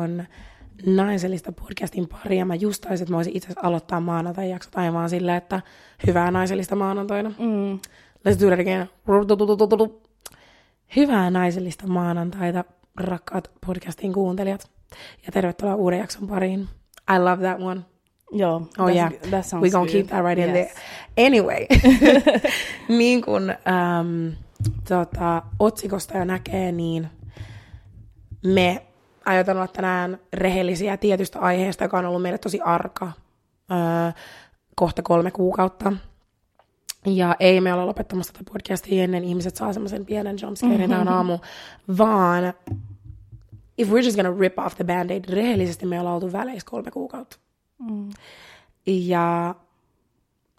on naisellista podcastin paria. Mä just taisin, että mä voisin itse asiassa aloittaa maanantai jaksot aivan sillä, että hyvää naisellista maanantaina. Mm. Let's do that again. Hyvää naisellista maanantaita, rakkaat podcastin kuuntelijat. Ja tervetuloa uuden jakson pariin. I love that one. Joo. Oh that's- yeah, That sounds we gonna good. keep that right in Yes. there. Anyway, niin kuin um, tota, otsikosta jo näkee, niin me aiotaan olla tänään rehellisiä tietystä aiheesta, joka on ollut meille tosi arka öö, kohta kolme kuukautta. Ja ei me olla lopettamassa tätä podcastia ennen ihmiset saa semmoisen pienen jumpscarein mm-hmm. tämän aamu, vaan if we're just gonna rip off the band-aid, rehellisesti me ollaan oltu väleissä kolme kuukautta. Mm. Ja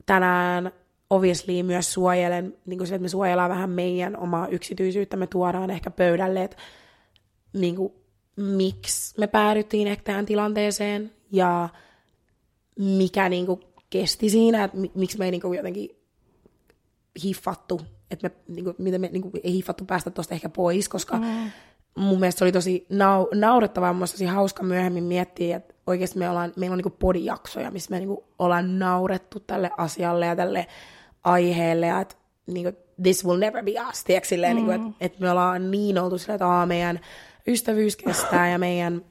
tänään obviously myös suojelen, niin kuin se, että me suojellaan vähän meidän omaa yksityisyyttä, me tuodaan ehkä pöydälle, että niin kuin, miksi me päädyttiin ehkä tähän tilanteeseen ja mikä niin kuin, kesti siinä, että mi- miksi me ei niin kuin, jotenkin hiffattu, että me, niin kuin, miten me niin kuin, ei hiffattu päästä tuosta ehkä pois, koska mm. mun mielestä se oli tosi nau, naurettavaa mun tosi hauska myöhemmin miettiä, että oikeasti me ollaan, meillä on niin podijaksoja, missä me niin kuin, ollaan naurettu tälle asialle ja tälle aiheelle, ja että niin kuin, this will never be us, tiedätkö, silleen, mm. niin kuin, että, että me ollaan niin oltu sillä, että meidän ystävyys kestää ja meidän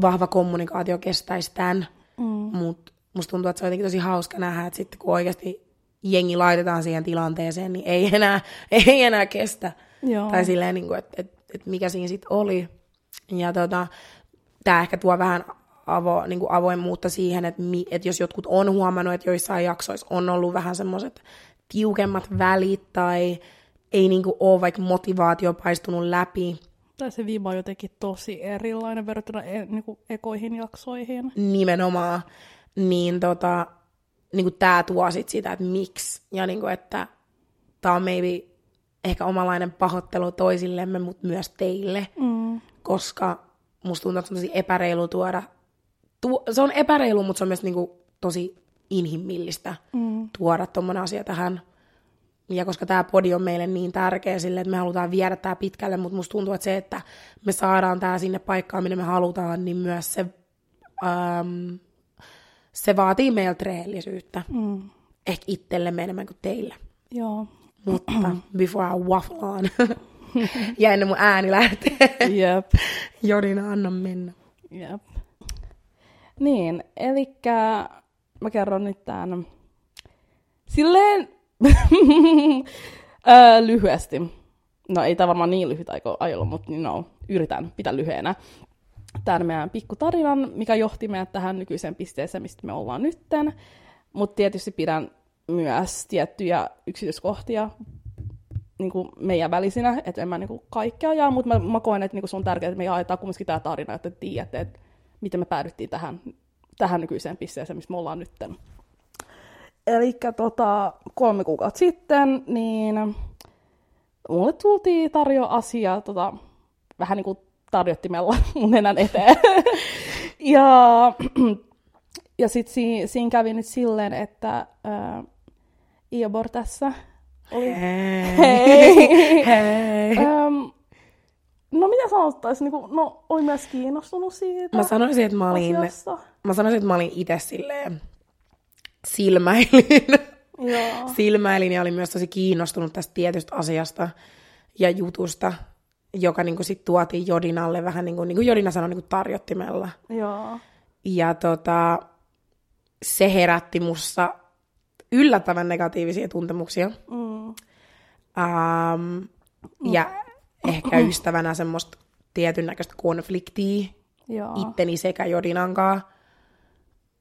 vahva kommunikaatio kestäisi tämän, mm. mutta musta tuntuu, että se on jotenkin tosi hauska nähdä, että sitten kun oikeasti jengi laitetaan siihen tilanteeseen, niin ei enää, ei enää kestä. Joo. Tai silleen, niin kuin, että, että, että mikä siinä sitten oli. Ja tota, tämä ehkä tuo vähän avo, niin kuin avoimuutta siihen, että, mi, että jos jotkut on huomannut, että joissain jaksoissa on ollut vähän semmoiset tiukemmat välit tai ei niin kuin ole vaikka motivaatio paistunut läpi, Tai se viiva on jotenkin tosi erilainen verrattuna e- niinku ekoihin jaksoihin. nimenomaan, niin tota, niin kuin tämä tuo sit sitä, että miksi, ja niin kuin, että tämä on maybe ehkä omanlainen pahoittelu toisillemme, mutta myös teille, Mm. koska musta tuntuu, että se on tosi epäreilu tuoda, tu, se on epäreilu, mutta se on myös niin kuin tosi inhimillistä Mm. tuoda tuommoinen asia tähän. Ja koska tämä podi on meille niin tärkeä sille, että me halutaan viedä tämä pitkälle, mutta musta tuntuu, että se, että me saadaan tämä sinne paikkaan, minne me halutaan, niin myös se, äm, se vaatii meiltä rehellisyyttä. Mm. Ehkä itsellemme enemmän kuin teille. Joo. Mutta before I waffle on, ja ennen mun ääni lähtee, Jep. Jodina, anna mennä. Jep. Niin, eli mä kerron nyt tämän silleen öö, lyhyesti. No ei tämä varmaan niin lyhyt aika ajalla, mutta niin no, yritän pitää lyhyenä. Tämän meidän pikkutarinan, mikä johti meidät tähän nykyiseen pisteeseen, mistä me ollaan nytten. Mutta tietysti pidän myös tiettyjä yksityiskohtia niin kuin meidän välisinä, että en mä niin kuin kaikkea jaa, mutta mä, mä koen, että niin kuin se on tärkeää, että me jaetaan kumminkin tämä tarina, että tiedätte, että miten me päädyttiin tähän, tähän nykyiseen pisteeseen, missä me ollaan nytten. Eli tota, kolme kuukautta sitten, niin mulle tultiin tarjo asia tota, vähän niin kuin tarjottimella mun nenän eteen. ja ja sitten si, siinä kävi nyt silleen, että äh, Iobor tässä oli Hei. Hei. Hei. Öm, no mitä sanottaisiin, niin kuin, no oli myös kiinnostunut siitä Mä sanoisin, että mä olin, asiasta. mä sanoisin, että mä olin itse silleen silmäilin. Joo. silmäilin ja olin myös tosi kiinnostunut tästä tietystä asiasta ja jutusta, joka niin sitten tuotiin Jodinalle vähän niin kuin, niin kuin Jodina sanoi niin kuin tarjottimella. Joo. Ja tota, se herätti mussa yllättävän negatiivisia tuntemuksia. Mm. Um, ja ehkä ystävänä semmoista tietyn näköistä konfliktia Joo. itteni sekä Jodinankaan.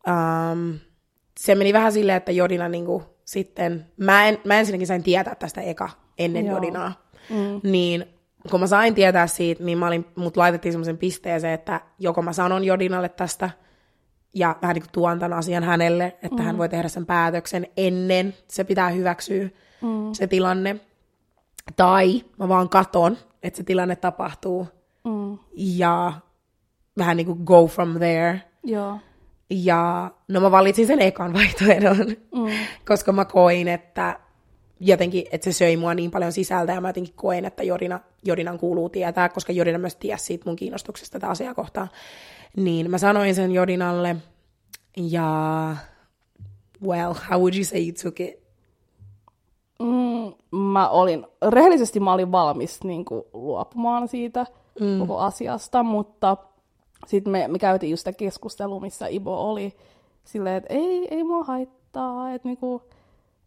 Um, se meni vähän silleen, että Jodina niinku sitten, mä, en, mä ensinnäkin sain tietää tästä eka ennen Joo. Jodinaa. Mm. Niin kun mä sain tietää siitä, niin mä olin, mut laitettiin semmoisen pisteeseen, että joko mä sanon Jodinalle tästä ja vähän niin kuin tuon tämän asian hänelle, että mm. hän voi tehdä sen päätöksen ennen se pitää hyväksyä mm. se tilanne. Tai mä vaan katon, että se tilanne tapahtuu Mm. ja vähän niin kuin go from there. Joo. Ja no mä valitsin sen ekan vaihtoehdon, Mm. koska mä koin, että jotenkin, että se söi mua niin paljon sisältä, ja mä jotenkin koen, että Jorina, Jorinan kuuluu tietää, koska Jorina myös tiesi siitä mun kiinnostuksesta tätä asiaa kohtaan. Niin mä sanoin sen Jorinalle, ja well, how would you say you took it? Mm, mä olin, rehellisesti mä olin valmis niin kuin, luopumaan siitä mm. koko asiasta, mutta sitten me, me käytiin just sitä keskustelua, missä Ibo oli silleen, että ei, ei mua haittaa, että niinku,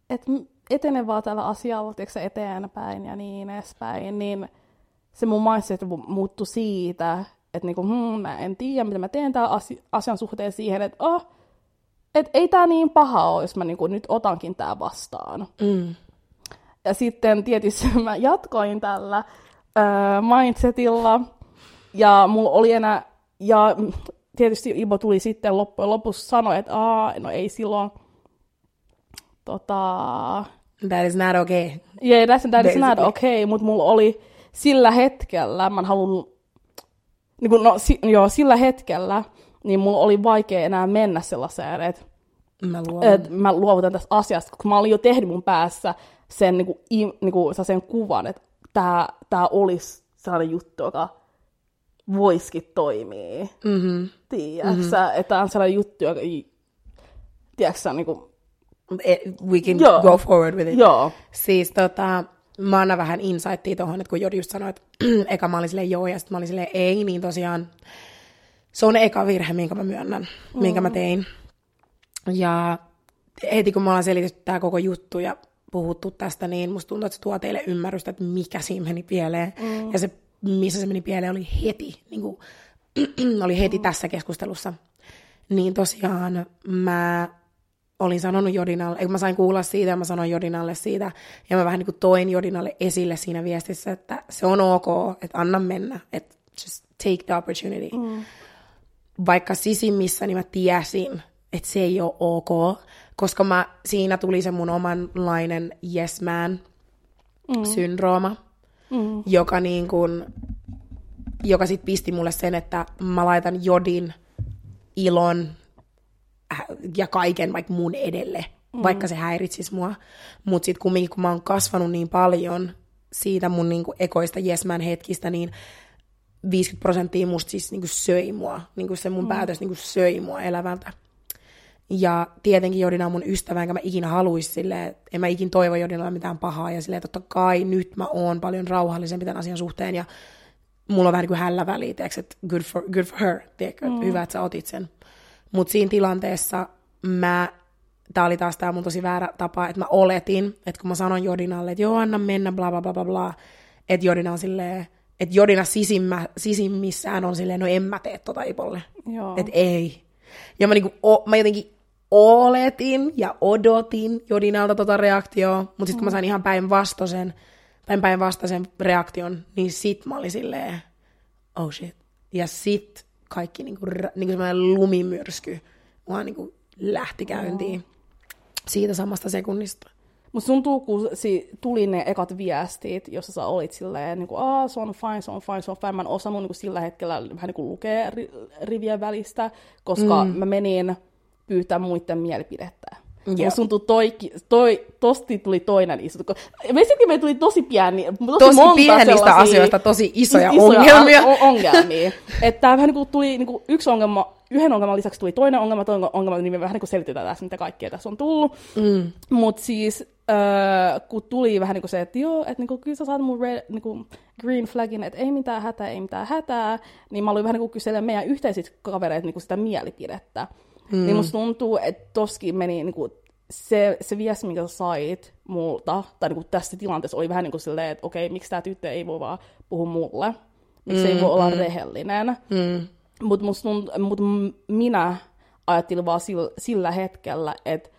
et etene vaan tällä asialla, tiedätkö, eteenpäin ja niin edespäin, niin se mun mindset muuttui siitä, että niinku, hmm, mä en tiedä, mitä mä teen tämän asian suhteen siihen, että oh, et ei tämä niin paha ole, jos mä niinku nyt otankin tämä vastaan. Mm. Ja sitten tietysti mä jatkoin tällä äh, mindsetilla, ja mulla oli enää, ja tietysti Ibo tuli sitten loppujen lopussa sanoa, että Aa, no ei silloin, tota... That is not okay. Yeah, that's, that is not okay, mutta mulla oli sillä hetkellä, mä haluan, niin kun, no, si, joo, sillä hetkellä, niin mulla oli vaikea enää mennä sellaiseen, että mä, et mä luovutan tästä asiasta, koska mä olin jo tehnyt mun päässä sen, niin kuin, niin kuin, sen kuvan, että tämä, tämä olisi sellainen juttu, joka voisikin toimia. Mm-hmm. Tiedätkö mm-hmm. että on sellainen juttu, joka, tiedätkö niin kuin, eh, we can Joo. go forward with it. Joo. Siis tota, mä annan vähän insightia tuohon, että kun Jodi just sanoi, että eka mä olin silleen joo, ja sitten mä olin silleen ei, niin tosiaan se on eka virhe, minkä mä myönnän, mm. minkä mä tein. Ja heti kun me ollaan selitetty tämä koko juttu ja puhuttu tästä, niin musta tuntuu, että se tuo teille ymmärrystä, että mikä siinä meni pieleen. Mm. Ja se, missä se meni pieleen, oli heti, niin kuin, oli heti tässä keskustelussa. Niin tosiaan mä olin sanonut Jodinalle, kun mä sain kuulla siitä ja mä sanoin Jodinalle siitä, ja mä vähän niin kuin toin Jodinalle esille siinä viestissä, että se on ok, että anna mennä, että just take the opportunity. Mm. Vaikka sisimmissä niin mä tiesin, että se ei ole ok, koska mä, siinä tuli se mun omanlainen yes man mm. syndrooma, mm. joka niin kuin, joka sit pisti mulle sen, että mä laitan jodin, ilon äh, ja kaiken vaikka mun edelle, mm. vaikka se häiritsisi mua. Mutta sitten kumminkin, kun mä oon kasvanut niin paljon siitä mun niinku ekoista jesmän hetkistä, niin 50 prosenttia musta siis niinku söi mua. Niinku se mun mm. päätös niinku söi mua elävältä. Ja tietenkin Jodina on mun ystävä, enkä mä ikinä haluaisi silleen, en mä ikinä toivo Jodinalla mitään pahaa. Ja silleen, totta kai nyt mä oon paljon rauhallisempi tämän asian suhteen. Ja mulla on vähän niin kuin hällä väliä, tiedätkö, että good for, good for her, tiedätkö, mm. hyvä, että sä otit sen. Mutta siinä tilanteessa mä, tää oli taas tää mun tosi väärä tapa, että mä oletin, että kun mä sanon Jodinalle, että joo, anna mennä, bla bla bla bla bla, että Jodina on silleen, että Jodina sisimmä, sisimmissään on silleen, no en mä tee tota Ipolle. Että ei. Ja mä, niinku, o, mä jotenkin oletin ja odotin Jodinalta tota reaktioa, mutta sitten kun mä sain ihan päinvastaisen, päin päinvastaisen reaktion, niin sit mä olin silleen, oh shit. Ja sit kaikki niinku, niinku semmoinen lumimyrsky vaan niinku lähti käyntiin siitä samasta sekunnista. Mutta sun tuntuu, kun si- tuli ne ekat viestit, jossa sä olit silleen, niin kuin, Aa, se on fine, se on fine, se on fine. Mä en osannut niin kuin sillä hetkellä vähän niin kuin lukea ri- rivien välistä, koska mm. mä menin pyytää muiden mielipidettä. Ja sun toi, toi, tosti tuli toinen iso. Basically me tuli tosi pieni, tosi, tosi monta pienistä asioista tosi isoja, isoja ongelmia. A- ongelmia. että vähän niin kuin tuli niin kuin yksi ongelma, yhden ongelman lisäksi tuli toinen ongelma, toinen ongelma, niin me vähän niin kuin selitetään tässä, mitä kaikkea tässä on tullut. Mm. Mutta siis, äh, kun tuli vähän niin kuin se, että joo, että niin kuin, kyllä sä saat mun red, niin kuin green flagin, että ei mitään hätää, ei mitään hätää, niin mä olin vähän niin kuin kyselemään meidän yhteisit kavereita niin kuin sitä mielipidettä. Mm. Niin musta tuntuu, että toskin meni niin kuin, se, se viesti, minkä sä sait multa, tai niin kuin tässä tilanteessa oli vähän niin kuin silleen, että okei, miksi tämä tyttö ei voi vaan puhua mulle, miksi mm, ei voi olla mm. rehellinen. Mm. Mutta mut minä ajattelin vaan sillä, sillä hetkellä, että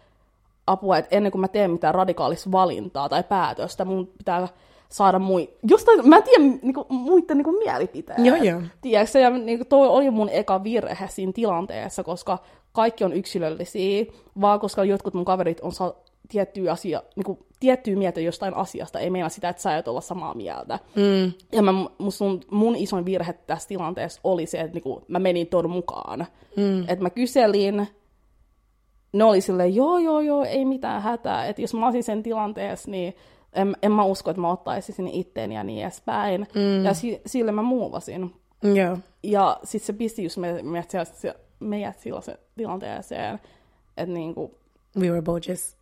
apua, että ennen kuin mä teen mitään radikaalista valintaa tai päätöstä, mun pitää saada mui... Jostain, mä en tiedä niinku, muiden niinku, mielipiteet. Joo, joo. Tiedätkö, ja niinku, toi oli mun eka virhe siinä tilanteessa, koska kaikki on yksilöllisiä, vaan koska jotkut mun kaverit on saa tiettyä asia, niin tiettyä mieltä jostain asiasta, ei meina sitä, että sä et olla samaa mieltä. Mm. Ja mä, mun, mun isoin virhe tässä tilanteessa oli se, että niin kuin, mä menin ton mukaan. Mm. Että mä kyselin, ne oli silleen, joo, joo, joo, ei mitään hätää. Että jos mä olisin sen tilanteessa, niin en, en mä usko, että mä ottaisin sinne itteen ja niin edespäin. Mm. Ja si, sille mä muuvasin. Joo. Ja sitten se pisti just me, meidät, siellä, meidät sellaiseen tilanteeseen, että niinku... We were both just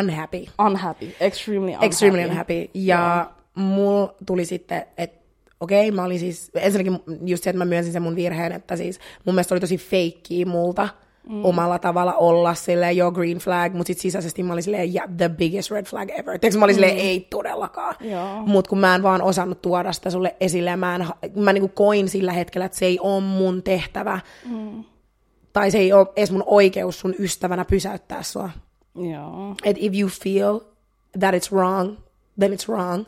unhappy. Unhappy, extremely unhappy. Extremely unhappy. Ja yeah. mulla tuli sitten, että okei, okay, mä olin siis, ensinnäkin just se, että mä myönsin sen mun virheen, että siis mun mielestä oli tosi feikkiä multa mm. omalla tavalla olla silleen, jo green flag, mutta sitten sisäisesti mä olin silleen, yeah, the biggest red flag ever. Teekö mä olin silleen, mm. ei todellakaan. Mutta kun mä en vaan osannut tuoda sitä sulle esille, ja mä, en, mä niinku koin sillä hetkellä, että se ei ole mun tehtävä, mm. tai se ei ole edes mun oikeus sun ystävänä pysäyttää sua. Joo. Et if you feel that it's wrong, then it's wrong.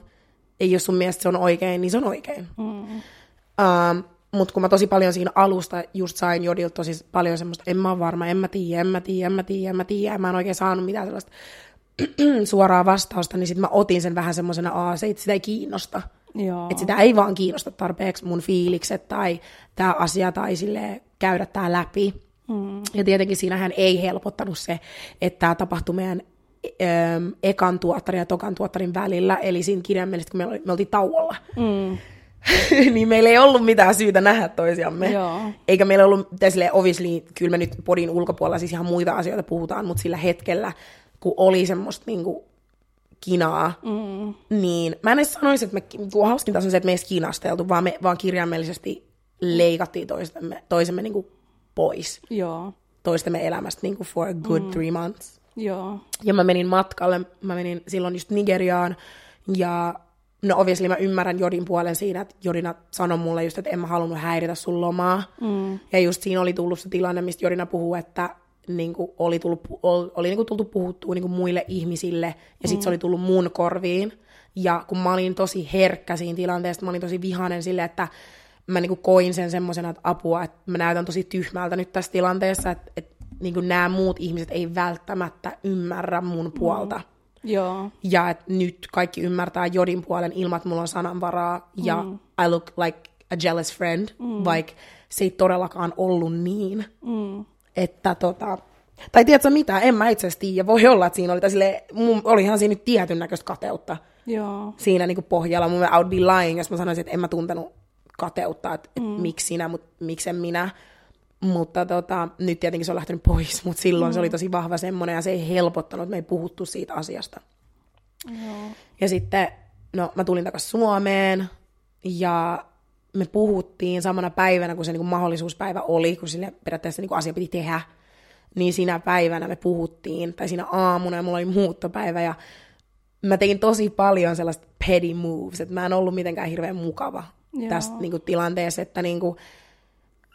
Ei jos sun mielestä se on oikein, niin se on oikein. Mm. Um, mutta kun mä tosi paljon siinä alusta just sain Jodilta tosi paljon semmoista, en mä ole varma, en mä tiedä, en mä tiedä, en mä tiedä, en mä tiedä, mä en oikein saanut mitään sellaista suoraa vastausta, niin sitten mä otin sen vähän semmoisena, aa, se, sitä ei kiinnosta. Että sitä ei vaan kiinnosta tarpeeksi mun fiilikset tai tämä asia tai sille käydä tämä läpi. Mm. Ja tietenkin siinähän ei helpottanut se, että tämä tapahtui meidän ö, ekan tuottarin ja tokan tuottarin välillä, eli siinä kirjaimellisesti, kun me, me oltiin tauolla. Mm. niin meillä ei ollut mitään syytä nähdä toisiamme. Joo. Eikä meillä ollut, tai silleen, obviously, kyllä me nyt podin ulkopuolella siis ihan muita asioita puhutaan, mutta sillä hetkellä, kun oli semmoista niinku, kinaa, mm. niin mä en edes sanoisi, että me, kun hauskinta on se, että me ei kinasteltu, vaan me vaan kirjaimellisesti leikattiin toistemme, toisemme niinku pois. Joo. Toistemme elämästä niinku for a good mm. three months. Joo. Ja mä menin matkalle, mä menin silloin just Nigeriaan, ja no obviously mä ymmärrän Jodin puolen siinä, että Jodina sanoi mulle just, että en mä halunnut häiritä sun lomaa. Mm. Ja just siinä oli tullut se tilanne, mistä Jodina puhuu, että niin kuin oli, tullut, oli, niin kuin tultu puhuttua niin kuin muille ihmisille, ja sitten mm. se oli tullut mun korviin. Ja kun mä olin tosi herkkä siinä tilanteessa, mä olin tosi vihainen sille, että mä niin kuin koin sen semmoisena, että apua, että mä näytän tosi tyhmältä nyt tässä tilanteessa, että, että niin kuin nämä muut ihmiset ei välttämättä ymmärrä mun puolta. Mm. Joo. Ja että nyt kaikki ymmärtää Jodin puolen ilman, että mulla on sananvaraa, ja mm. I look like a jealous friend, mm. vaikka se ei todellakaan ollut niin. Mm. Että tota, tai tiedätkö mitä, en mä itse asiassa tiedä. Voi olla, että siinä oli, sille, mun, olihan siinä nyt tietyn näköistä kateutta. Joo. Siinä niin kuin pohjalla. Mun I would be lying, jos mä sanoisin, että en mä tuntenut kateutta, että mm. et miksi sinä, mutta miksen minä. Mutta tota, nyt tietenkin se on lähtenyt pois, mutta silloin mm. se oli tosi vahva semmoinen ja se ei helpottanut, että me ei puhuttu siitä asiasta. Joo. Ja sitten, no mä tulin takaisin Suomeen ja me puhuttiin samana päivänä, kun se niin mahdollisuuspäivä oli, kun sille periaatteessa niin asia piti tehdä, niin siinä päivänä me puhuttiin, tai siinä aamuna, ja mulla oli muuttopäivä, ja mä tein tosi paljon sellaista petty moves, että mä en ollut mitenkään hirveän mukava Joo. tästä niin kuin, tilanteessa, että niin kuin,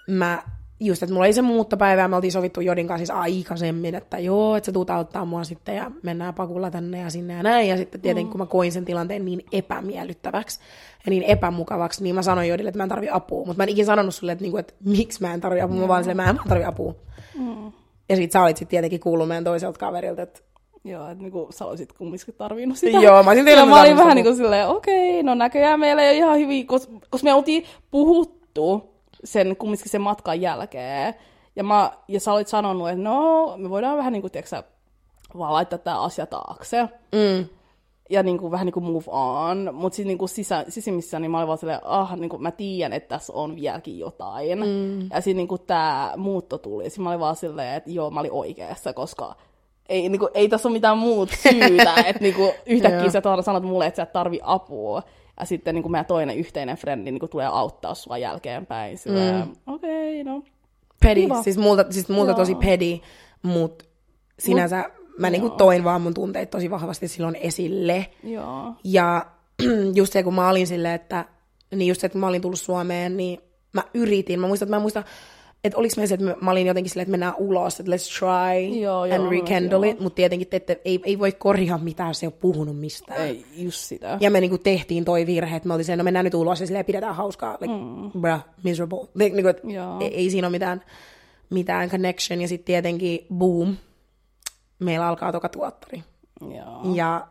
mä just, että mulla oli se muuttopäivä me oltiin sovittu Jodin kanssa siis aikaisemmin, että joo, että sä tuut auttaa mua sitten ja mennään pakulla tänne ja sinne ja näin. Ja sitten tietenkin, mm. kun mä koin sen tilanteen niin epämiellyttäväksi ja niin epämukavaksi, niin mä sanoin Jodille, että mä en tarvi apua. Mutta mä en ikinä sanonut sulle, että, niinku, että miksi mä en tarvi apua, mm. mä vaan silleen, mä en tarvi apua. Mm. Ja sit sä olit sit tietenkin kuullut meidän toiselta kaverilta, että Joo, että niinku sä olisit kumminkin tarvinnut sitä. Joo, mä olisin teille mä olin vähän niinku silleen, okei, okay, no näköjään meillä ei ole ihan hyvin, koska me oltiin puhuttu sen kumminkin sen matkan jälkeen. Ja, mä, ja sä olit sanonut, että no, me voidaan vähän niin kuin, tiedätkö, vaan laittaa tämä asia taakse. Mm. Ja niin kuin, vähän niin kuin move on. Mutta sitten niin sisä, sisimmissä niin mä olin vaan silleen, ah, niin kuin, mä tiedän, että tässä on vieläkin jotain. Mm. Ja sitten niin tämä muutto tuli. Sitten mä olin vaan silleen, että joo, mä olin oikeassa, koska ei, niin kuin, ei tässä ole mitään muut syytä. että niin kuin, yhtäkkiä sä sanot mulle, että sä et tarvi apua. Ja sitten niin kuin meidän toinen yhteinen frendi niin kuin tulee auttaa sua jälkeenpäin. mm. okei, okay, no. Pedi, Kiva. siis multa, siis multa tosi pedi, mutta sinänsä Mut, mä niin kuin toin vaan mun tunteet tosi vahvasti silloin esille. Joo. Ja just se, kun mä olin silleen, että, niin just se, että kun mä olin tullut Suomeen, niin mä yritin, mä muistan, että mä muistan, että oliko me se, että mä olin jotenkin silleen, että mennään ulos, että let's try joo, and joo, rekindle joo. it, mutta tietenkin te, te, ei, ei voi korjaa mitään, se ei ole puhunut mistään. Ei, just sitä. Ja me niinku tehtiin toi virhe, että me oltiin silleen, no mennään nyt ulos ja silleen pidetään hauskaa, like, mm. bruh, miserable. Like, niinku, ei, ei siinä ole mitään, mitään connection, ja sitten tietenkin, boom, meillä alkaa toka tuottari. Joo. Ja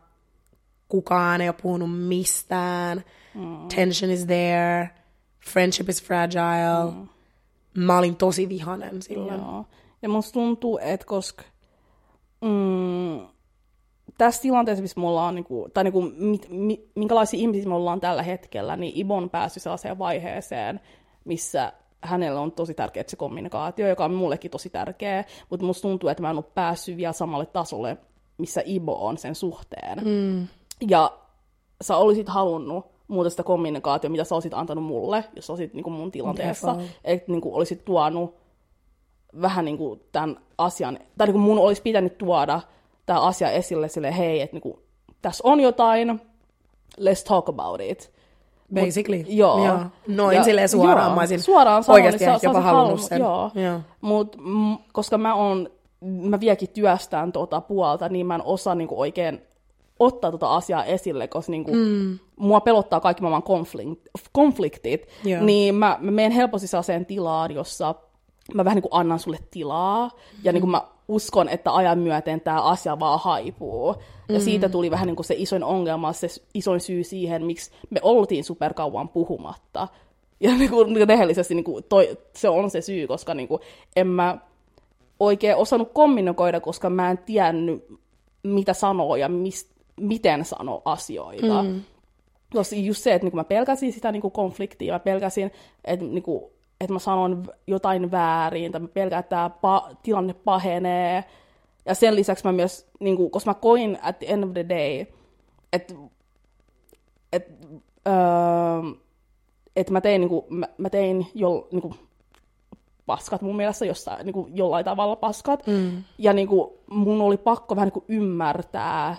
kukaan ei ole puhunut mistään, mm. tension is there, friendship is fragile, mm mä olin tosi vihanen silloin. Joo. Ja musta tuntuu, että koska mm, tässä tilanteessa, missä me ollaan, niin kuin, tai niin kuin, mit, mi, minkälaisia ihmisiä me ollaan tällä hetkellä, niin Ibon on päässyt sellaiseen vaiheeseen, missä hänellä on tosi tärkeä se kommunikaatio, joka on mullekin tosi tärkeä, mutta musta tuntuu, että mä en ole päässyt vielä samalle tasolle, missä Ibo on sen suhteen. Mm. Ja sä olisit halunnut muuta sitä kommunikaatiota, mitä sä olisit antanut mulle, jos sä olisit niin kuin mun tilanteessa, että niin kuin olisit tuonut vähän niin kuin tämän asian, tai niin kuin mun olisi pitänyt tuoda tämä asia esille sille, hei, että niin kuin, tässä on jotain, let's talk about it. Basically. Mut, joo. joo. Noin ja, silleen suoraan. Joo, mä olisin suoraan oikeasti sanoin, jopa halunnut sen. Joo. joo. Mut, m- koska mä on, mä vieläkin työstään tuota puolta, niin mä en osaa niinku oikein ottaa tuota asiaa esille, koska niinku, mm. mua pelottaa kaikki maailman konflikt, konfliktit, joo. niin mä, mä menen helposti sellaiseen tilaan, jossa mä vähän niin kuin annan sulle tilaa, ja niin kuin mä uskon, että ajan myöten tämä asia vaan haipuu. Ja mm. siitä tuli vähän niin kuin se isoin ongelma, se isoin syy siihen, miksi me oltiin superkauan puhumatta. Ja niin kuin, rehellisesti niin kuin toi, se on se syy, koska niin kuin, en mä oikein osannut kommunikoida, koska mä en tiennyt, mitä sanoo ja mis, miten sanoo asioita. Mm. Koska just se, että niin mä pelkäsin sitä niin konfliktia, mä pelkäsin, että niin kuin, että mä sanon jotain väärin, tai mä pelkään, että tämä pa- tilanne pahenee. Ja sen lisäksi mä myös, niin kuin, koska mä koin at the end of the day, että et, öö, et mä tein, niin kuin, mä, mä tein jo, niin kuin, paskat mun mielestä jossain, niin kuin, jollain tavalla paskat. Mm. Ja niin kuin, mun oli pakko vähän niin kuin, ymmärtää,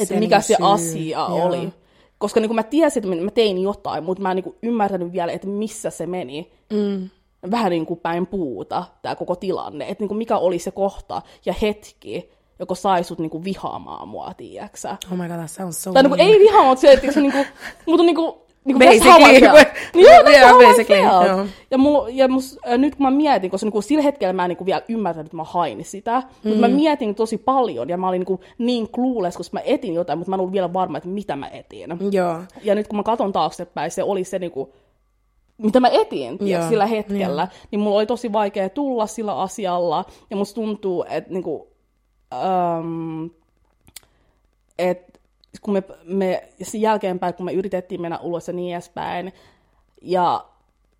että mikä se syy. asia Joo. oli koska niin kuin mä tiesin, että mä tein jotain, mutta mä en niin kuin ymmärtänyt vielä, että missä se meni. Mm. Vähän niin kuin päin puuta, tämä koko tilanne. Että niin kuin mikä oli se kohta ja hetki, joka sai sut niinku vihaamaan mua, tiiäksä. Oh my god, that sounds so Tai niinku, ei vihaa, mutta se, että se niinku, mutta niinku, Niinku basically. Niin joo, yeah, basically. Joo. Ja, mulla, ja mus, äh, nyt kun mä mietin, koska niinku sillä hetkellä mä en niinku vielä ymmärtänyt, että mä hain sitä, mm. mutta mä mietin tosi paljon ja mä olin niinku niin clueless, koska mä etin jotain, mutta mä en ollut vielä varma, että mitä mä etin. Joo. Ja nyt kun mä katson taaksepäin, se oli se niinku, mitä mä etin tiiä, sillä hetkellä, Joo. niin mulla oli tosi vaikea tulla sillä asialla, ja musta tuntuu, että niinku, um, että kun me, me sen jälkeenpäin, kun me yritettiin mennä ulos ja niin edespäin, ja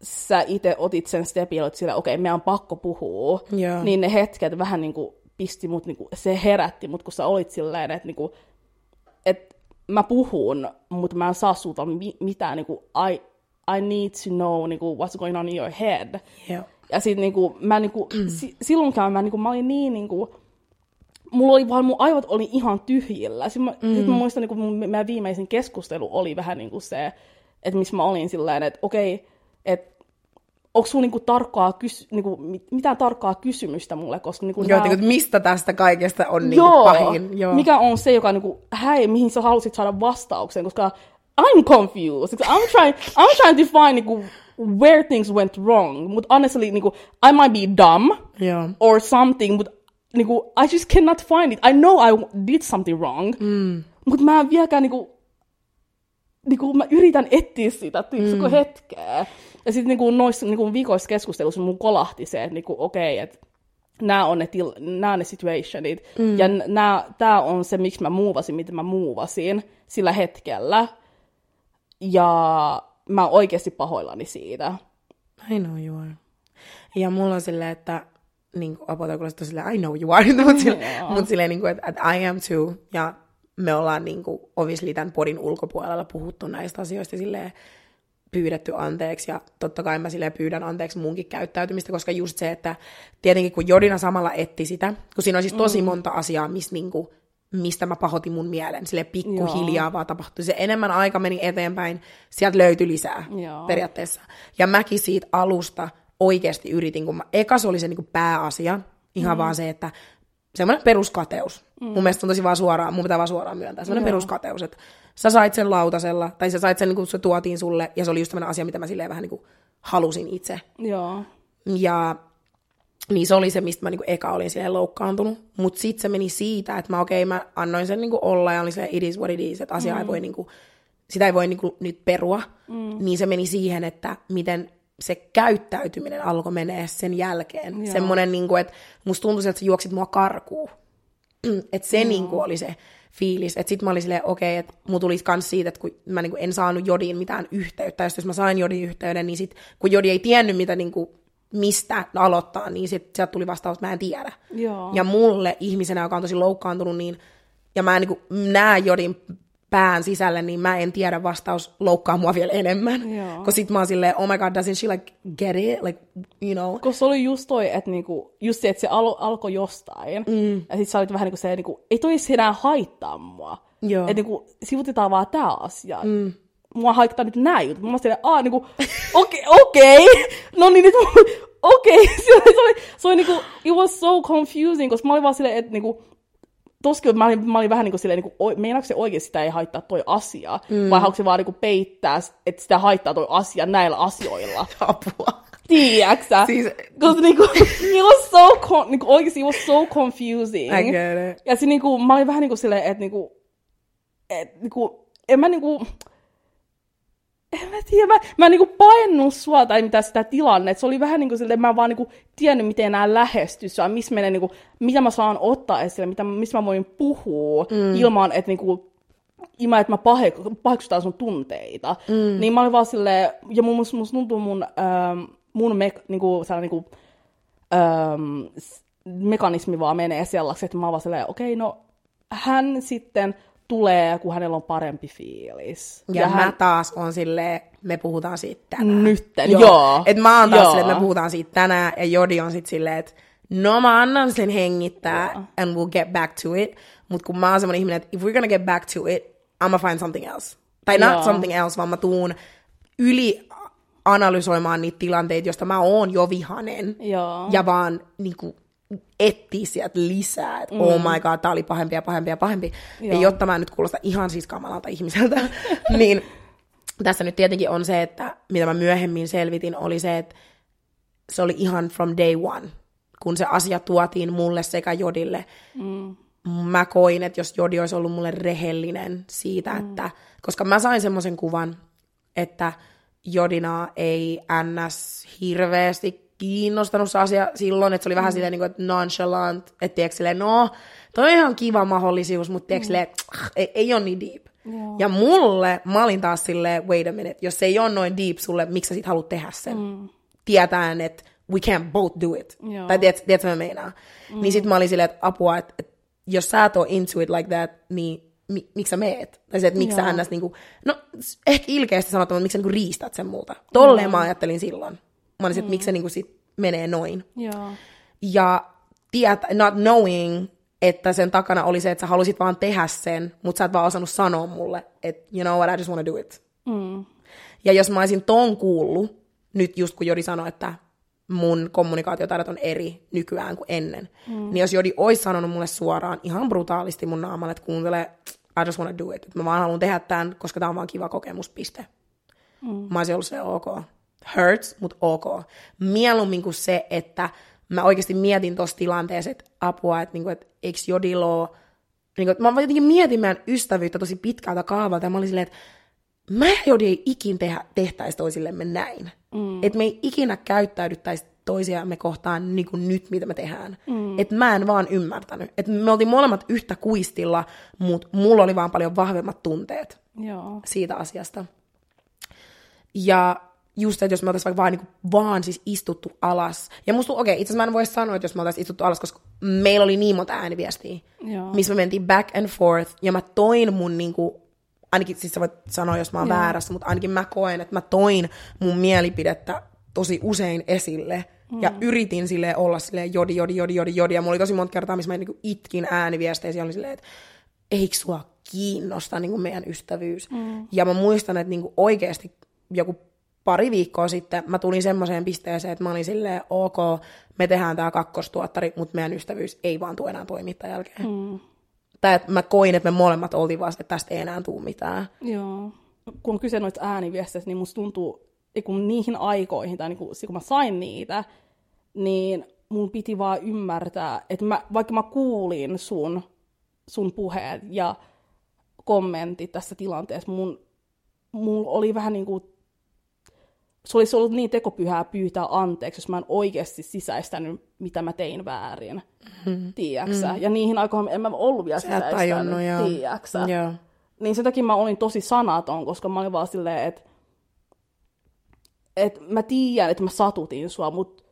sä itse otit sen stepin, että sillä, okei, okay, meidän on pakko puhua, yeah. niin ne hetket vähän niin kuin pisti mut, niin kuin, se herätti mut, kun sä olit silleen, että, niin kuin, että mä puhun, mutta mä en saa sulta mitään, niin kuin, I, I need to know niin kuin, what's going on in your head. Yeah. Ja sitten niin kuin, mä, niin kuin, mm. si, silloinkaan mä, niin kuin, mä olin niin, niin kuin, mulla oli vaan, mun aivot oli ihan tyhjillä. Sitten mä, mm. sit mä muistan, niin kun mun, meidän viimeisin keskustelu oli vähän niin kuin se, että missä mä olin silleen, että okei, että onko sulla niinku tarkkaa kys, niinku, mitään tarkkaa kysymystä mulle, koska niinku Joo, nää... mistä tästä kaikesta on niinku Joo, pahin. Joo, mikä on se, joka niinku, häi, mihin sä halusit saada vastauksen, koska I'm confused. I'm trying, I'm trying to find niinku, where things went wrong. Mutta honestly, niinku, I might be dumb yeah. or something, mutta niinku, I just cannot find it. I know I did something wrong, mm. mutta mä en vieläkään niinku, niinku, mä yritän etsiä sitä mm. hetkeä. Ja sitten niinku, noissa niinku, viikoissa keskustelussa mun kolahti se, että niinku, okei, okay, että nämä on ne, til, nämä ne situationit, mm. ja tämä on se, miksi mä muuvasin, miten mä muuvasin sillä hetkellä. Ja mä oon oikeasti pahoillani siitä. I know you are. Ja mulla on silleen, että niin kuin, apua kuulostaa silleen, I know you are, mutta sille, yeah. mut silleen, niin kuin, että, että I am too, ja me ollaan niin kuin, obviously tämän podin ulkopuolella puhuttu näistä asioista silleen, pyydetty anteeksi, ja totta kai mä silleen pyydän anteeksi munkin käyttäytymistä, koska just se, että tietenkin kun Jodina samalla etti sitä, kun siinä on siis tosi mm. monta asiaa, mistä, niin kuin, mistä mä pahoitin mun mielen, sille pikkuhiljaa vaan tapahtui. Se enemmän aika meni eteenpäin, sieltä löytyi lisää Joo. periaatteessa. Ja mäkin siitä alusta oikeasti yritin, kun mä, ekas oli se niin kuin pääasia, ihan mm. vaan se, että semmoinen peruskateus. Mm. Mun mielestä on tosi vaan suoraan, mun pitää vaan suoraan myöntää, semmoinen peruskateus, että sä sait sen lautasella, tai sä sait sen, niin kuin se tuotiin sulle, ja se oli just tämmöinen asia, mitä mä silleen vähän niin kuin halusin itse. Joo. Ja niin se oli se, mistä mä niinku eka olin silleen loukkaantunut. Mutta sitten se meni siitä, että mä okei, okay, mä annoin sen niinku olla ja olin silleen it is what it is, että asia mm. ei voi niinku, sitä ei voi niinku nyt perua. Mm. Niin se meni siihen, että miten se käyttäytyminen alkoi menee sen jälkeen. Joo. Semmoinen, niin kuin, että musta tuntui, että sä juoksit mua karkuun. että se mm. niinku oli se fiilis. Että sit mä olin silleen, okei, okay, että mulla tulisi kans siitä, että kun mä niinku en saanut Jodiin mitään yhteyttä, ja jos mä sain Jodin yhteyden, niin sit kun Jodi ei tiennyt, mitä niinku, mistä aloittaa, niin sit sieltä tuli vastaus, että mä en tiedä. Joo. Ja mulle ihmisenä, joka on tosi loukkaantunut, niin, ja mä en niinku näe Jodin pään sisälle, niin mä en tiedä vastaus loukkaa mua vielä enemmän. Joo. Kun sit mä oon silleen, oh my god, doesn't she like get it? Like, you know. Koska se oli just toi, että niinku, just se, että se al- alkoi jostain. Mm. Ja sit sä olit vähän niinku se, niinku, ei toi enää haittaa mua. Joo. Että niinku, sivutetaan vaan tää asia. Mm. Mua haittaa nyt nää jutut. Mä oon silleen, aah, niinku, okei, okay, okei. Okay. No niin, nyt okei. Okay. Se oli, se oli, se oli niinku, it was so confusing, koska mä olin vaan silleen, että niinku, toskin mä olin, mä olin vähän niin kuin silleen, niin kuin, meinaako se oikein sitä ei haittaa toi asia, mm. vai haluatko se vaan niin kuin peittää, että sitä haittaa toi asia näillä asioilla. Apua. Tiedäksä? Siis- Koska niinku, it was so, con, niinku, oikeasti it was so confusing. I get it. Ja se niinku, mä olin vähän niinku silleen, että niinku, et, niinku, en mä niinku, en mä tiedä, mä, mä en niinku painunut sua tai mitä sitä tilannetta. Se oli vähän niinku silleen, mä en vaan niinku tiennyt, miten enää lähestyä sua, missä menee niinku, mitä mä saan ottaa esille, mitä, missä mä voin puhua mm. ilman, että niinku, ilman, että mä pahek- paheksutaan sun tunteita. Mm. Niin mä olin vaan silleen, ja mun, musta, musta tuntuu mun, ähm, mun me, niinku, sellainen niinku, ähm, mekanismi vaan menee sellaksi, että mä vaan silleen, okei, okay, no hän sitten tulee, kun hänellä on parempi fiilis. Ja, ja hän, mä taas on silleen, me puhutaan siitä tänään. Nytten, joo. Et mä oon taas Joo. silleen, että me puhutaan siitä tänään, ja Jodi on sit silleen, että no mä annan sen hengittää, Joo. and we'll get back to it. Mut kun mä oon semmonen ihminen, että if we're gonna get back to it, I'm gonna find something else. Tai not Joo. something else, vaan mä tuun yli analysoimaan niitä tilanteita, josta mä oon jo vihanen. Joo. Ja vaan niinku, etsii sieltä lisää, että mm. oh my god, tää oli pahempi ja pahempi ja pahempi. Ja Joo. jotta mä nyt kuulosta ihan siis kamalalta ihmiseltä, niin tässä nyt tietenkin on se, että mitä mä myöhemmin selvitin, oli se, että se oli ihan from day one, kun se asia tuotiin mulle sekä Jodille. Mm. Mä koin, että jos Jodi olisi ollut mulle rehellinen siitä, mm. että, koska mä sain semmoisen kuvan, että Jodina ei ns. hirveästi kiinnostanut se asia silloin, että se oli vähän silleen, niin kuin, että nonchalant, että tiedätkö, silleen, no, toi on ihan kiva mahdollisuus, mutta tiedätkö, silleen, ei, ei ole niin deep. Joo. Ja mulle, mä olin taas silleen, wait a minute, jos se ei ole noin deep sulle, miksi sä sit haluat tehdä sen? Mm. Tietäen, että we can't both do it. Joo. Tai tiedätkö, tiedätkö mä meinaan? Mm. Niin sit mä olin silleen, että apua, että, että jos sä et ole into it like that, niin mi, miksi sä meet? Tai se, että miksi sä Joo. ns. Niinku, no ehkä ilkeästi sanottuna, mutta miksi sä niinku riistät sen multa? Tolleen mä ajattelin silloin. Mä olin, mm. että miksi se niinku sit menee noin. Joo. Ja tiet, not knowing, että sen takana oli se, että sä halusit vaan tehdä sen, mutta sä et vaan osannut sanoa mulle, että you know what, I just wanna do it. Mm. Ja jos mä olisin ton kuullut, nyt just kun Jodi sanoi, että mun kommunikaatiotaidot on eri nykyään kuin ennen, mm. niin jos Jodi olisi sanonut mulle suoraan ihan brutaalisti mun naamalle, että kuuntele, I just wanna do it, mä vaan haluan tehdä tämän, koska tää on vaan kiva kokemus, piste. Mm. Mä olisin ollut se ok. Hurts, mutta ok. Mieluummin kuin se, että mä oikeasti mietin tuossa tilanteessa, että apua, että, niinku, että eikö Jodilla ole, niinku, mä vaan jotenkin mietin meidän ystävyyttä tosi pitkältä kaavalta, ja mä olin silleen, että mä ja Jodi ei ikin tehdä, tehtäisi toisillemme näin. Mm. Että me ei ikinä käyttäydyttäisi toisiamme kohtaan niin kuin nyt, mitä me tehdään. Mm. Että mä en vaan ymmärtänyt. Että me oltiin molemmat yhtä kuistilla, mutta mulla oli vaan paljon vahvemmat tunteet Joo. siitä asiasta. Ja just, että jos me oltaisiin vaikka vaan, niin kuin, vaan siis istuttu alas. Ja musta, okei, okay, itse asiassa mä en voi sanoa, että jos me oltaisiin istuttu alas, koska meillä oli niin monta ääniviestiä, Joo. missä me mentiin back and forth, ja mä toin mun niin kuin, ainakin, siis sä voit sanoa, jos mä oon Joo. väärässä, mutta ainakin mä koen, että mä toin mun mielipidettä tosi usein esille, mm. ja yritin sille olla silleen jodi, jodi, jodi, jodi, jodi, ja mulla oli tosi monta kertaa, missä mä niin itkin ääniviesteissä, ja olin silleen, että eikö sua kiinnosta niin kuin meidän ystävyys. Mm. Ja mä muistan, että niin kuin oikeasti joku pari viikkoa sitten mä tulin semmoiseen pisteeseen, että mä olin silleen, ok, me tehdään tää kakkostuottari, mutta meidän ystävyys ei vaan tule enää toimia tämän jälkeen. Mm. Tai että mä koin, että me molemmat oltiin vaan, että tästä ei enää tule mitään. Joo. Kun on kyse noista ääniviesteistä, niin musta tuntuu, että kun niihin aikoihin, tai niin kun, kun mä sain niitä, niin mun piti vaan ymmärtää, että mä, vaikka mä kuulin sun, sun puheet ja kommentit tässä tilanteessa, mun, mun oli vähän niin kuin se olisi ollut niin tekopyhää pyytää anteeksi, jos mä en oikeasti sisäistänyt, mitä mä tein väärin. Mm. Tiedäksä? Mm. Ja niihin aikoihin en mä ollut vielä Sä tajunnut, joo. Joo. Niin sen takia mä olin tosi sanaton, koska mä olin vaan silleen, että et mä tiedän, että mä satutin sua, mutta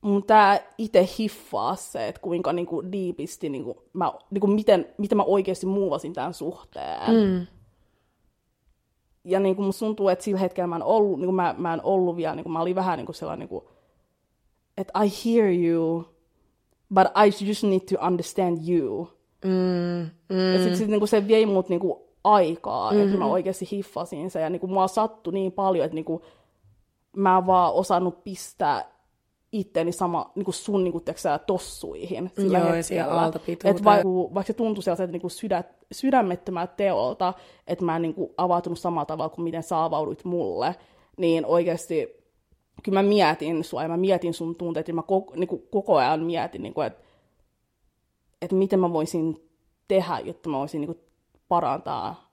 mun tää itse hiffaa se, että kuinka niinku diipisti, niinku, mä, niinku miten, miten mä oikeasti muuvasin tämän suhteen. Mm. Ja niinku musta tuntuu, että sillä hetkellä mä en ollut, niinku mä, mä en ollut vielä, niinku mä olin vähän niinku sellainen, niinku, että I hear you, but I just need to understand you. Mm. Mm. Ja sit, sit niinku se vei mut niinku aikaa, mm-hmm. että mä oikeasti hiffasin sen. Ja niinku mua sattui niin paljon, että niinku mä en vaan osannut pistää itteni sama niinku sun niinku, tiiäksä, tossuihin. Sillä Joo, hetkellä. siihen aaltopituuteen. Et vaikka, vaikka se tuntui sellaiselta niinku sydä, sydämettömältä teolta, että mä en niinku avautunut samalla tavalla kuin miten sä avauduit mulle, niin oikeasti kyllä mä mietin sua ja mä mietin sun tunteet ja mä koko, niinku, koko ajan mietin, niinku, että että miten mä voisin tehdä, jotta mä voisin niinku parantaa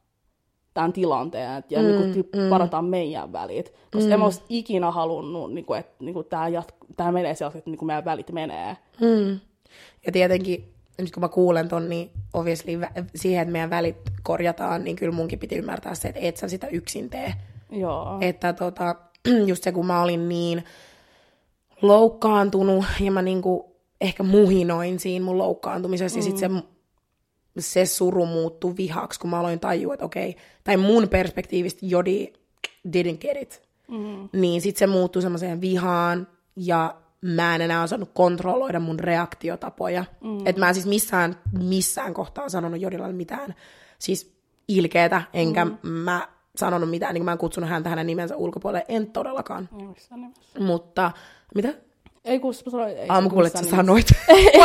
tämän tilanteen ja mm, niinku, mm. parantaa meidän välit. Koska mm. en mä olisi ikinä halunnut, niinku, että niinku, tämä, jat- tämä menee sellaiset, että niinku, meidän välit menee. Mm. Ja tietenkin, nyt kun mä kuulen ton, niin obviously vä- siihen, että meidän välit korjataan, niin kyllä munkin piti ymmärtää se, että et sä sitä yksin tee. Joo. Että tota, just se, kun mä olin niin loukkaantunut ja mä niinku ehkä muhinoin siinä mun loukkaantumisessa, mm. ja sit se, se suru muuttui vihaksi, kun mä aloin tajua, että okei, tai mun perspektiivistä Jodi didn't get it. Mm. Niin sit se muuttui semmoiseen vihaan, ja mä en enää osannut kontrolloida mun reaktiotapoja. Mm. Että mä en siis missään, missään kohtaa sanonut Jodilalle mitään siis ilkeetä, enkä mm. mä sanonut mitään, niin mä en kutsunut häntä hänen nimensä ulkopuolelle, en todellakaan. Ei missään. Mutta, mitä? Ei kun sanoit, ei Aamu se kuulet, sä sanoit.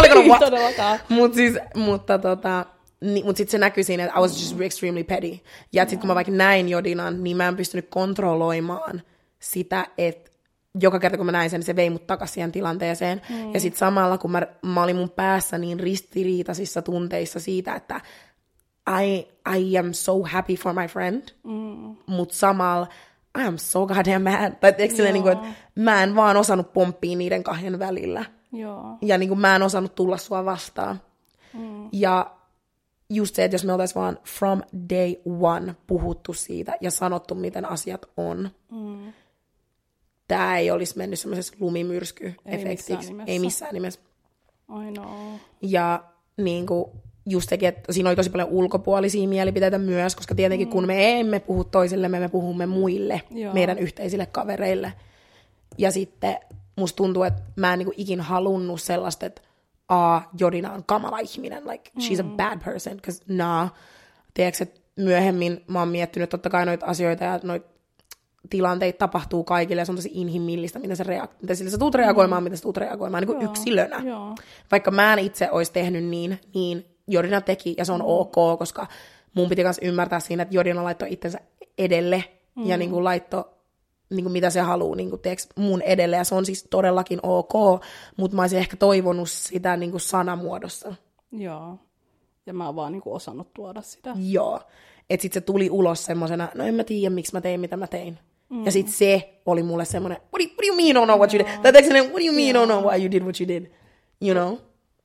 kato, Ei what? todellakaan. Mut siis, mutta tota, ni, mut sit se näkyi siinä, että I was just extremely petty. Ja sit kun mä vaikka näin Jodinan, niin mä en pystynyt kontrolloimaan sitä, että joka kerta kun mä näin sen, niin se vei mut takas siihen tilanteeseen. Mm. Ja sit samalla kun mä, mä olin mun päässä niin ristiriitaisissa tunteissa siitä, että I, I am so happy for my friend, mm. mut samalla I am so goddamn mad. Tai silleen, niin kuin, että mä en vaan osannut pomppia niiden kahden välillä. Joo. Ja niin kuin mä en osannut tulla sua vastaan. Mm. Ja just se, että jos me oltaisiin vaan from day one puhuttu siitä ja sanottu, miten asiat on, mm. tämä ei olisi mennyt semmoisessa lumimyrsky-efektiksi. missään nimessä. Ei missään nimessä. I know. Ja niin kuin, just sekin, että siinä oli tosi paljon ulkopuolisia mielipiteitä myös, koska tietenkin mm. kun me emme puhu toisillemme, me puhumme muille, Joo. meidän yhteisille kavereille. Ja sitten musta tuntuu, että mä en niinku ikin halunnut sellaista, että a, Jodina on kamala ihminen, like she's a bad person, because nah. Tiedätkö, että myöhemmin mä oon miettinyt totta kai noita asioita ja noita tilanteita tapahtuu kaikille ja se on tosi inhimillistä, miten sä, rea- miten sillä sä tuut reagoimaan, miten sä tuut reagoimaan niin kuin Joo, yksilönä. joo. Vaikka mä en itse olisi tehnyt niin, niin Jodina teki ja se on ok, koska mun piti myös ymmärtää siinä, että Jodina laittoi itsensä edelle mm. ja niin kuin laittoi niin kuin mitä se haluaa niin kuin, tiiäks, mun edelle, ja se on siis todellakin ok, mutta mä olisin ehkä toivonut sitä niin kuin sanamuodossa. Joo. Ja mä oon vaan niinku osannut tuoda sitä. Joo. Että sit se tuli ulos semmosena, no en mä tiedä, miksi mä tein, mitä mä tein. Mm. Ja sit se oli mulle semmonen, what do, you, what do you mean don't know what you did? Tai what do you mean don't know why you did what you did? You know?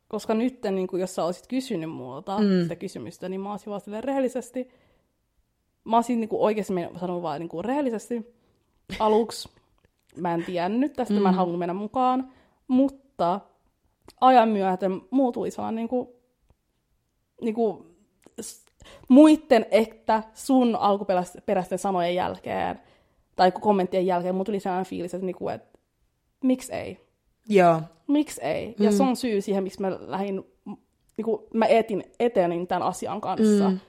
Koska nyt, niin kuin, jos sä olisit kysynyt multa mm. sitä kysymystä, niin mä olisin vaan rehellisesti. Mä olisin niin kuin, oikeasti sanonut vaan niin kuin, rehellisesti aluksi. Mä en tiennyt tästä, mm. mä en halunnut mennä mukaan. Mutta ajan myöten muutui sellainen niin kuin, niin kuin, muitten että sun alkuperäisten sanojen jälkeen tai kommenttien jälkeen mulla tuli sellainen fiilis, että, niin kuin, että miksi ei? Joo. miksi ei? Ja se on syy siihen, miksi mä lähdin, niin kuin mä etin, etenin tämän asian kanssa. Mm.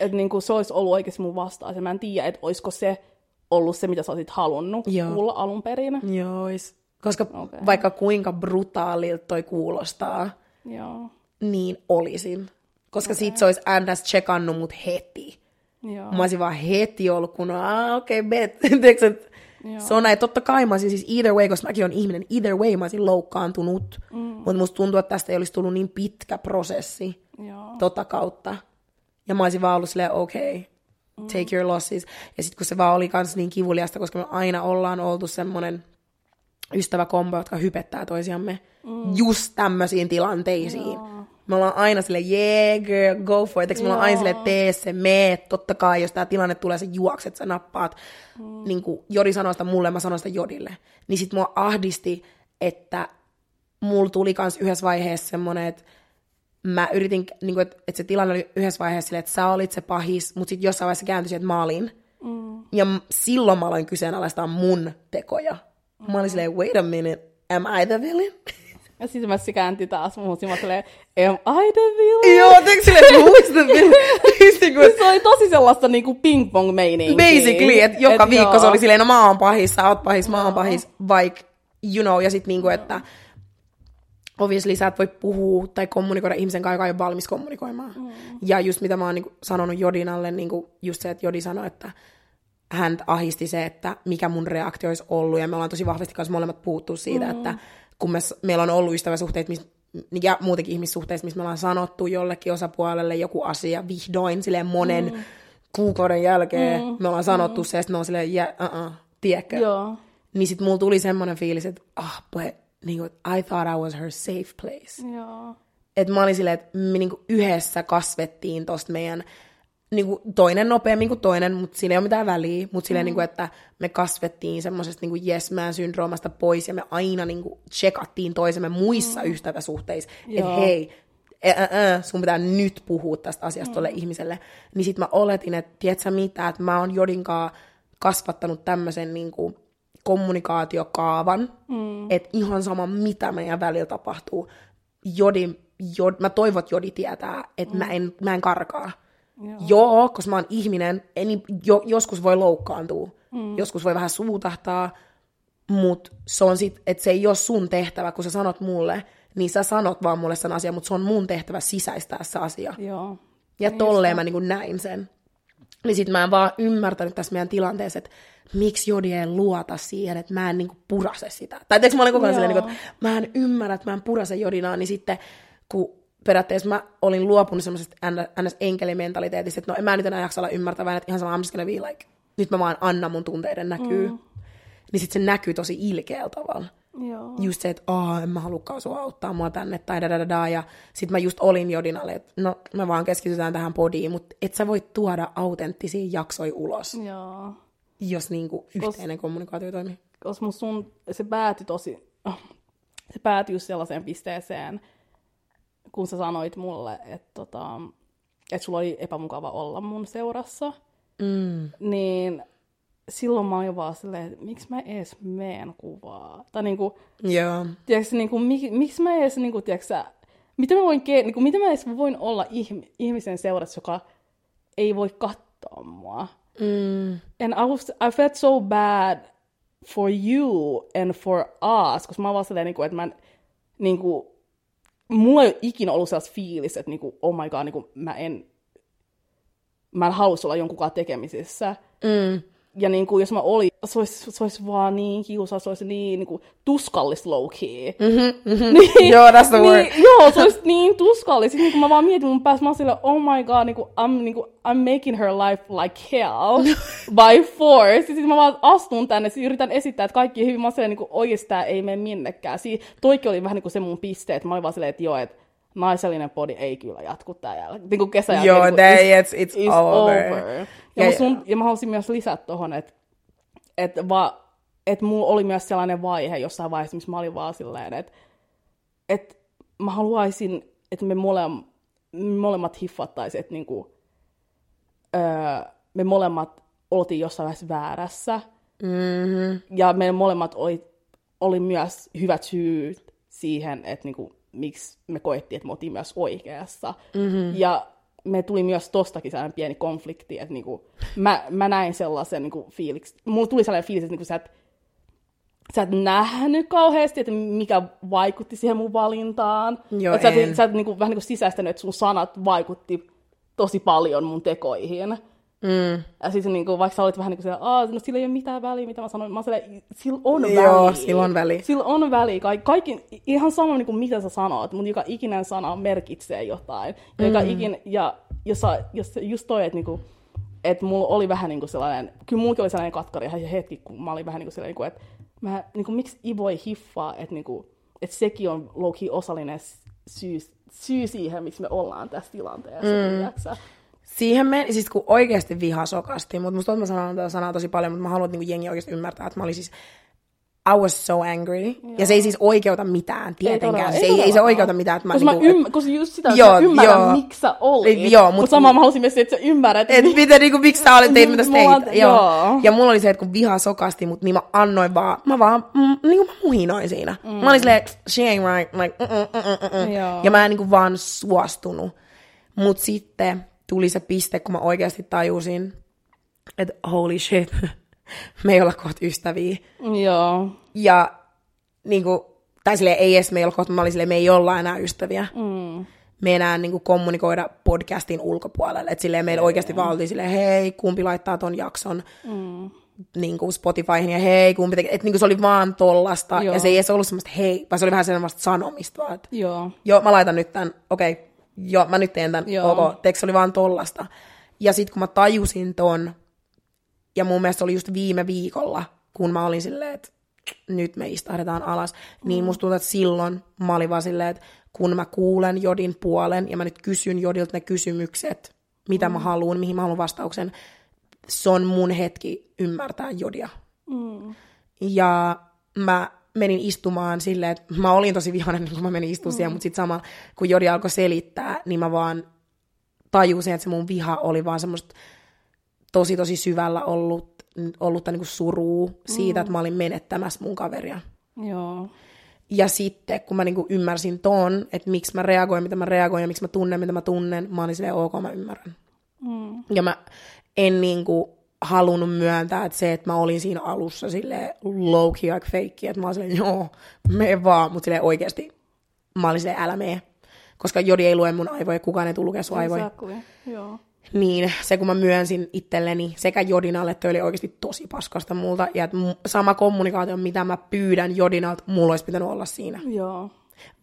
Että niin kuin se olisi ollut oikeasti mun vastaus. Ja mä en tiedä, että olisiko se ollut se, mitä sä olisit halunnut Joo. kuulla alun perin. Jois. Koska okay. vaikka kuinka brutaalilta toi kuulostaa, Joo. niin olisin. Koska okay. sit se olisi ns. checkannut mut heti. Joo. Mä olisin vaan heti ollut, kun okei, okay, bet. Joo. se on näin. Totta kai mä olisin siis either way, koska mäkin on ihminen, either way mä olisin loukkaantunut. Mm. Mutta musta tuntuu, että tästä ei olisi tullut niin pitkä prosessi Joo. tota kautta. Ja mä olisin vaan ollut silleen, okei, take your losses. Ja sitten kun se vaan oli kans niin kivuliasta, koska me aina ollaan oltu semmonen ystäväkombo, jotka hypettää toisiamme mm. just tämmöisiin tilanteisiin. Joo. Me ollaan aina sille, yeah girl, go for it. Eikö me ollaan aina sille, tee se, mee, totta kai, jos tämä tilanne tulee, sä juokset, sä nappaat. Mm. Niin kuin Jodi sanoi sitä mulle, mä sanoin sitä Jodille. Niin sit mua ahdisti, että mulla tuli kans yhdessä vaiheessa semmonen, että mä yritin, niin kuin, että, että se tilanne oli yhdessä vaiheessa silleen, että sä olit se pahis, mutta sitten jossain vaiheessa kääntyi että mä olin. Mm. Ja silloin mä aloin kyseenalaistaa mun tekoja. Mä olin silleen, wait a minute, am I the villain? Ja sitten mä se käänti taas muuhun, mä silleen, am I the villain? Joo, teikö silleen, who is the villain? se oli tosi sellaista niinku ping-pong meininkiä. Basically, että joka et viikko joo. se oli silleen, no mä oon pahis, sä oot pahis, mä oon pahis, vaikka, you know, ja sitten niinku, että obviously sä et voi puhua tai kommunikoida ihmisen kanssa, joka ei ole valmis kommunikoimaan. Mm. Ja just mitä mä oon niinku sanonut Jodinalle, niinku just se, että Jodi sanoi, että hän ahisti se, että mikä mun reaktio olisi ollut, ja me ollaan tosi vahvasti kanssa molemmat puuttuu siitä, mm. että kun me, meillä on ollut ystäväsuhteet, missä ja muutenkin ihmissuhteissa, missä me ollaan sanottu jollekin osapuolelle joku asia vihdoin silleen monen mm. kuukauden jälkeen, mm. me ollaan sanottu mm. se, että ne on silleen, yeah, uh-uh, tiedätkö? Joo. Niin sit mulla tuli semmoinen fiilis, että ah, oh, niin kuin, I thought I was her safe place. Joo. Et mä olin silleen, että me niin kuin yhdessä kasvettiin tosta meidän niin kuin toinen nopeammin kuin toinen, mutta sillä ei ole mitään väliä, mutta silleen, mm. niin kuin, että me kasvettiin semmoisesta niin yes man syndroomasta pois ja me aina niin kuin checkattiin toisemme muissa mm. ystäväsuhteissa, että hei, ä, ä, ä, sun pitää nyt puhua tästä asiasta mm. tolle ihmiselle. Niin sit mä oletin, että tiedätkö mitä, että mä oon Jodinkaan kasvattanut tämmöisen niin kuin, kommunikaatiokaavan, mm. että ihan sama mitä meidän välillä tapahtuu. Jodi, jod, mä toivon, että Jodi tietää, että mm. mä, en, mä en karkaa. Joo, Joo koska mä oon ihminen, en, jo, joskus voi loukkaantua, mm. joskus voi vähän suutahtaa, mutta se on sit, että se ei ole sun tehtävä, kun sä sanot mulle, niin sä sanot vaan mulle sen asian, mutta se on mun tehtävä sisäistää se asia. Joo. Ja tolleen mä niin näin sen. Niin sit mä en vaan ymmärtänyt tässä meidän tilanteessa, että miksi Jodi ei luota siihen, että mä en niinku purase sitä. Tai teekö mä olin koko ajan silleen, että mä en ymmärrä, että mä en purase Jodinaa, niin sitten kun periaatteessa mä olin luopunut semmoisesta ns. enkelimentaliteetista, että no en mä nyt enää jaksa olla ymmärtävää, että ihan sama, I'm just gonna be like, nyt mä vaan annan mun tunteiden näkyy. Mm. Niin sitten se näkyy tosi ilkeällä tavalla. Joo. Just se, että oh, en mä halukaan sua auttaa mua tänne, tai da, da, da, da. ja sit mä just olin Jodinalle, että no me vaan keskitytään tähän podiin, mutta et sä voi tuoda autenttisia jaksoja ulos. Joo jos niinku yhteinen Kos, kommunikaatio toimii. Koska mun sun, se päätyi tosi, se päätyi just sellaiseen pisteeseen, kun sä sanoit mulle, että tota, että sulla oli epämukava olla mun seurassa, mm. niin silloin mä olin vaan silleen, että miksi mä edes meen kuvaa? Tai niinku, yeah. tiedätkö, niinku, mik, miksi mä edes, niinku, tiedätkö, miten mä voin, niinku, miten mä edes voin olla ihmisen seurassa, joka ei voi katsoa mua? Mm. And I, was, I felt so bad for you and for us, koska mä vaan silleen, niin kuin, että mä niin kuin, mulla ei ole ikinä ollut sellaista fiilis, että niin kuin, oh my god, niin kuin, mä en, mä en halus olla jonkunkaan tekemisissä. Mm ja niin kuin, jos mä olin, se olisi, se olisi vaan niin kiusaa, se olisi niin, niin kuin, tuskallista low key. Mm-hmm, mm-hmm. Niin, joo, that's the word. Niin, joo, se olisi niin tuskallista. Sitten niin mä vaan mietin mun päässä, mä olin oh my god, niin kuin, I'm, niin kuin, I'm making her life like hell by force. Ja sitten mä vaan astun tänne, siis yritän esittää, että kaikki hyvin. Mä olin niin kuin, oikeasti ei mene minnekään. Siinä, toikin oli vähän niin kuin se mun piste, että mä olin vaan silleen, että joo, että naisellinen podi ei kyllä jatku tää jälkeen. Niin kuin kesän jälkeen. Joo, niin it's, it's, it's over. over. Ja, ja, sun, ja mä haluaisin myös lisätä tuohon, että et et mulla oli myös sellainen vaihe jossain vaiheessa, missä mä olin vaan silleen, että et mä haluaisin, että me, mole, me molemmat hiffattaisiin, että niinku, öö, me molemmat oltiin jossain vaiheessa väärässä. Mm-hmm. Ja me molemmat oli, oli myös hyvät syyt siihen, että niinku, miksi me koettiin, että me oltiin myös oikeassa. Mm-hmm. Ja me tuli myös tostakin sellainen pieni konflikti, että niinku, mä, mä näin sellaisen niinku, fiiliksi, mulla tuli sellainen fiilis, että niinku, sä, et, sä et nähnyt kauheasti, että mikä vaikutti siihen mun valintaan. Joo, että sä et, sä et niinku, vähän niinku sisäistänyt, että sun sanat vaikutti tosi paljon mun tekoihin. Mm. Ja siis niin kuin, vaikka sä olit vähän niin kuin että no sillä ei ole mitään väliä, mitä mä sanoin. Mä sanoin, sillä on väliä. Joo, sillä on väliä. Sillä on väliä. Ka- kaikki, ihan sama niin kuin mitä sä sanot, mutta joka ikinen sana merkitsee jotain. Ja, mm. joka ikin, ja jos, sä, jos just toi, että niin kuin, että mulla oli vähän niin kuin sellainen, kyllä mullakin oli sellainen katkari ihan hetki, kun mä olin vähän niin kuin sellainen, että mä, niin kuin, miksi Ivo ei hiffaa, että, niin kuin, että sekin on low osallinen syy, syy siihen, miksi me ollaan tässä tilanteessa. Mm. Siihen me, siis kun oikeasti viha sokasti, mutta musta mä sanon tätä sanaa tosi paljon, mutta mä haluan, että niin jengi oikeasti ymmärtää, että mä olin siis I was so angry. Joo. Ja se ei siis oikeuta mitään, tietenkään. Ei, se ei, ei, se oikeuta mitään. Että mä koska, niinku, mä ymm, koska just sitä, joo, että ymmärrän, joo. miksi sä olit. Joo, mutta mut samalla mä halusin myös, että sä ymmärrät. Että miten, niinku, miksi sä olit teit, mitä sä teit. Joo. joo. Ja mulla oli se, että kun viha sokasti, mutta niin mä annoin vaan, mä vaan, mm, niin kuin mä muhinoin siinä. Mm. Mä olin silleen, she ain't right. Like, mm, mm, mm, mm, mm. Ja mä en niin kuin vaan suostunut. Mutta sitten tuli se piste, kun mä oikeasti tajusin, että holy shit, me ei olla kohta ystäviä. Joo. Ja niin kuin, tai silleen, ei edes me ei olla kohta, mä olin silleen, me ei olla enää ystäviä. Mm. Me enää niin kuin, kommunikoida podcastin ulkopuolelle. Että silleen meillä oikeasti vaan oltiin silleen, hei, kumpi laittaa ton jakson mm. niin kuin Spotifyhin ja hei, kumpi tekee. Että niin kuin, se oli vaan tollasta. Joo. Ja se ei edes ollut semmoista hei, vaan se oli vähän semmoista sanomista. Että, joo. joo, mä laitan nyt tämän, okei, okay, joo, mä nyt teen tämän, joo. ok, teksti oli vaan tollasta. Ja sitten kun mä tajusin ton, ja mun mielestä se oli just viime viikolla, kun mä olin silleen, että nyt me istahdetaan alas, mm. niin musta tuntuu, että silloin mä olin vaan silleen, että kun mä kuulen Jodin puolen ja mä nyt kysyn Jodilta ne kysymykset, mitä mm. mä haluan, mihin mä haluan vastauksen, se on mun hetki ymmärtää Jodia. Mm. Ja mä menin istumaan silleen, että mä olin tosi vihainen, kun mä menin istumaan mm. siellä, mutta sitten sama, kun Jodi alkoi selittää, niin mä vaan tajusin, että se mun viha oli vaan semmoista tosi tosi syvällä ollut, ollutta niin suruu siitä, mm. että mä olin menettämässä mun kaveria. Joo. Ja sitten, kun mä niinku ymmärsin ton, että miksi mä reagoin, mitä mä reagoin ja miksi mä tunnen, mitä mä tunnen, mä olin silleen, ok, mä ymmärrän. Mm. Ja mä en niinku halunnut myöntää, että se, että mä olin siinä alussa sille low key like fake, että mä olin silleen, joo, me vaan, mutta silleen oikeasti mä olin silleen, älä mee. Koska Jodi ei lue mun aivoja, kukaan ei tullut lukea sun aivoja. Joo niin se kun mä myönsin itselleni sekä Jodinalle, että oli oikeasti tosi paskasta multa, ja että sama kommunikaatio, mitä mä pyydän Jodinalta, mulla olisi pitänyt olla siinä. Joo.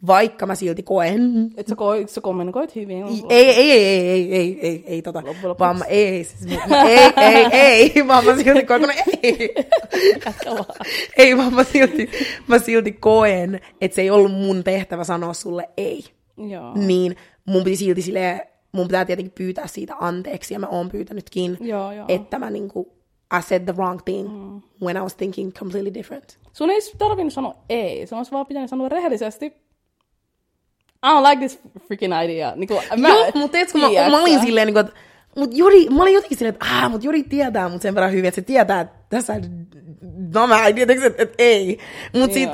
Vaikka mä silti koen. Että sä, ko- sä kommunikoit hyvin. Ei, ei, ei, ei, ei, ei, ei, ei, tota. Vaan mä, ei, siis, ei, ei, ei, vaan mä silti koen, kun ei. ei, vaan mä silti, mä silti koen, että se ei ollut mun tehtävä sanoa sulle ei. Joo. Niin mun piti silti silleen mun pitää tietenkin pyytää siitä anteeksi, ja mä oon pyytänytkin, joo, joo. että mä niinku, I said the wrong thing mm. when I was thinking completely different. Sun ei tarvinnut sanoa ei, sun olisi vaan pitänyt sanoa rehellisesti, I don't like this freaking idea. Niin kuin, mä, Joo, mutta tiedätkö, mä, mä olin silleen, niin kuin, että mut Jori, mä olin jotenkin silleen, että ah, mut Jori tietää mut sen verran hyvin, että se tietää, että tässä no mä en että, että ei. Mut sit,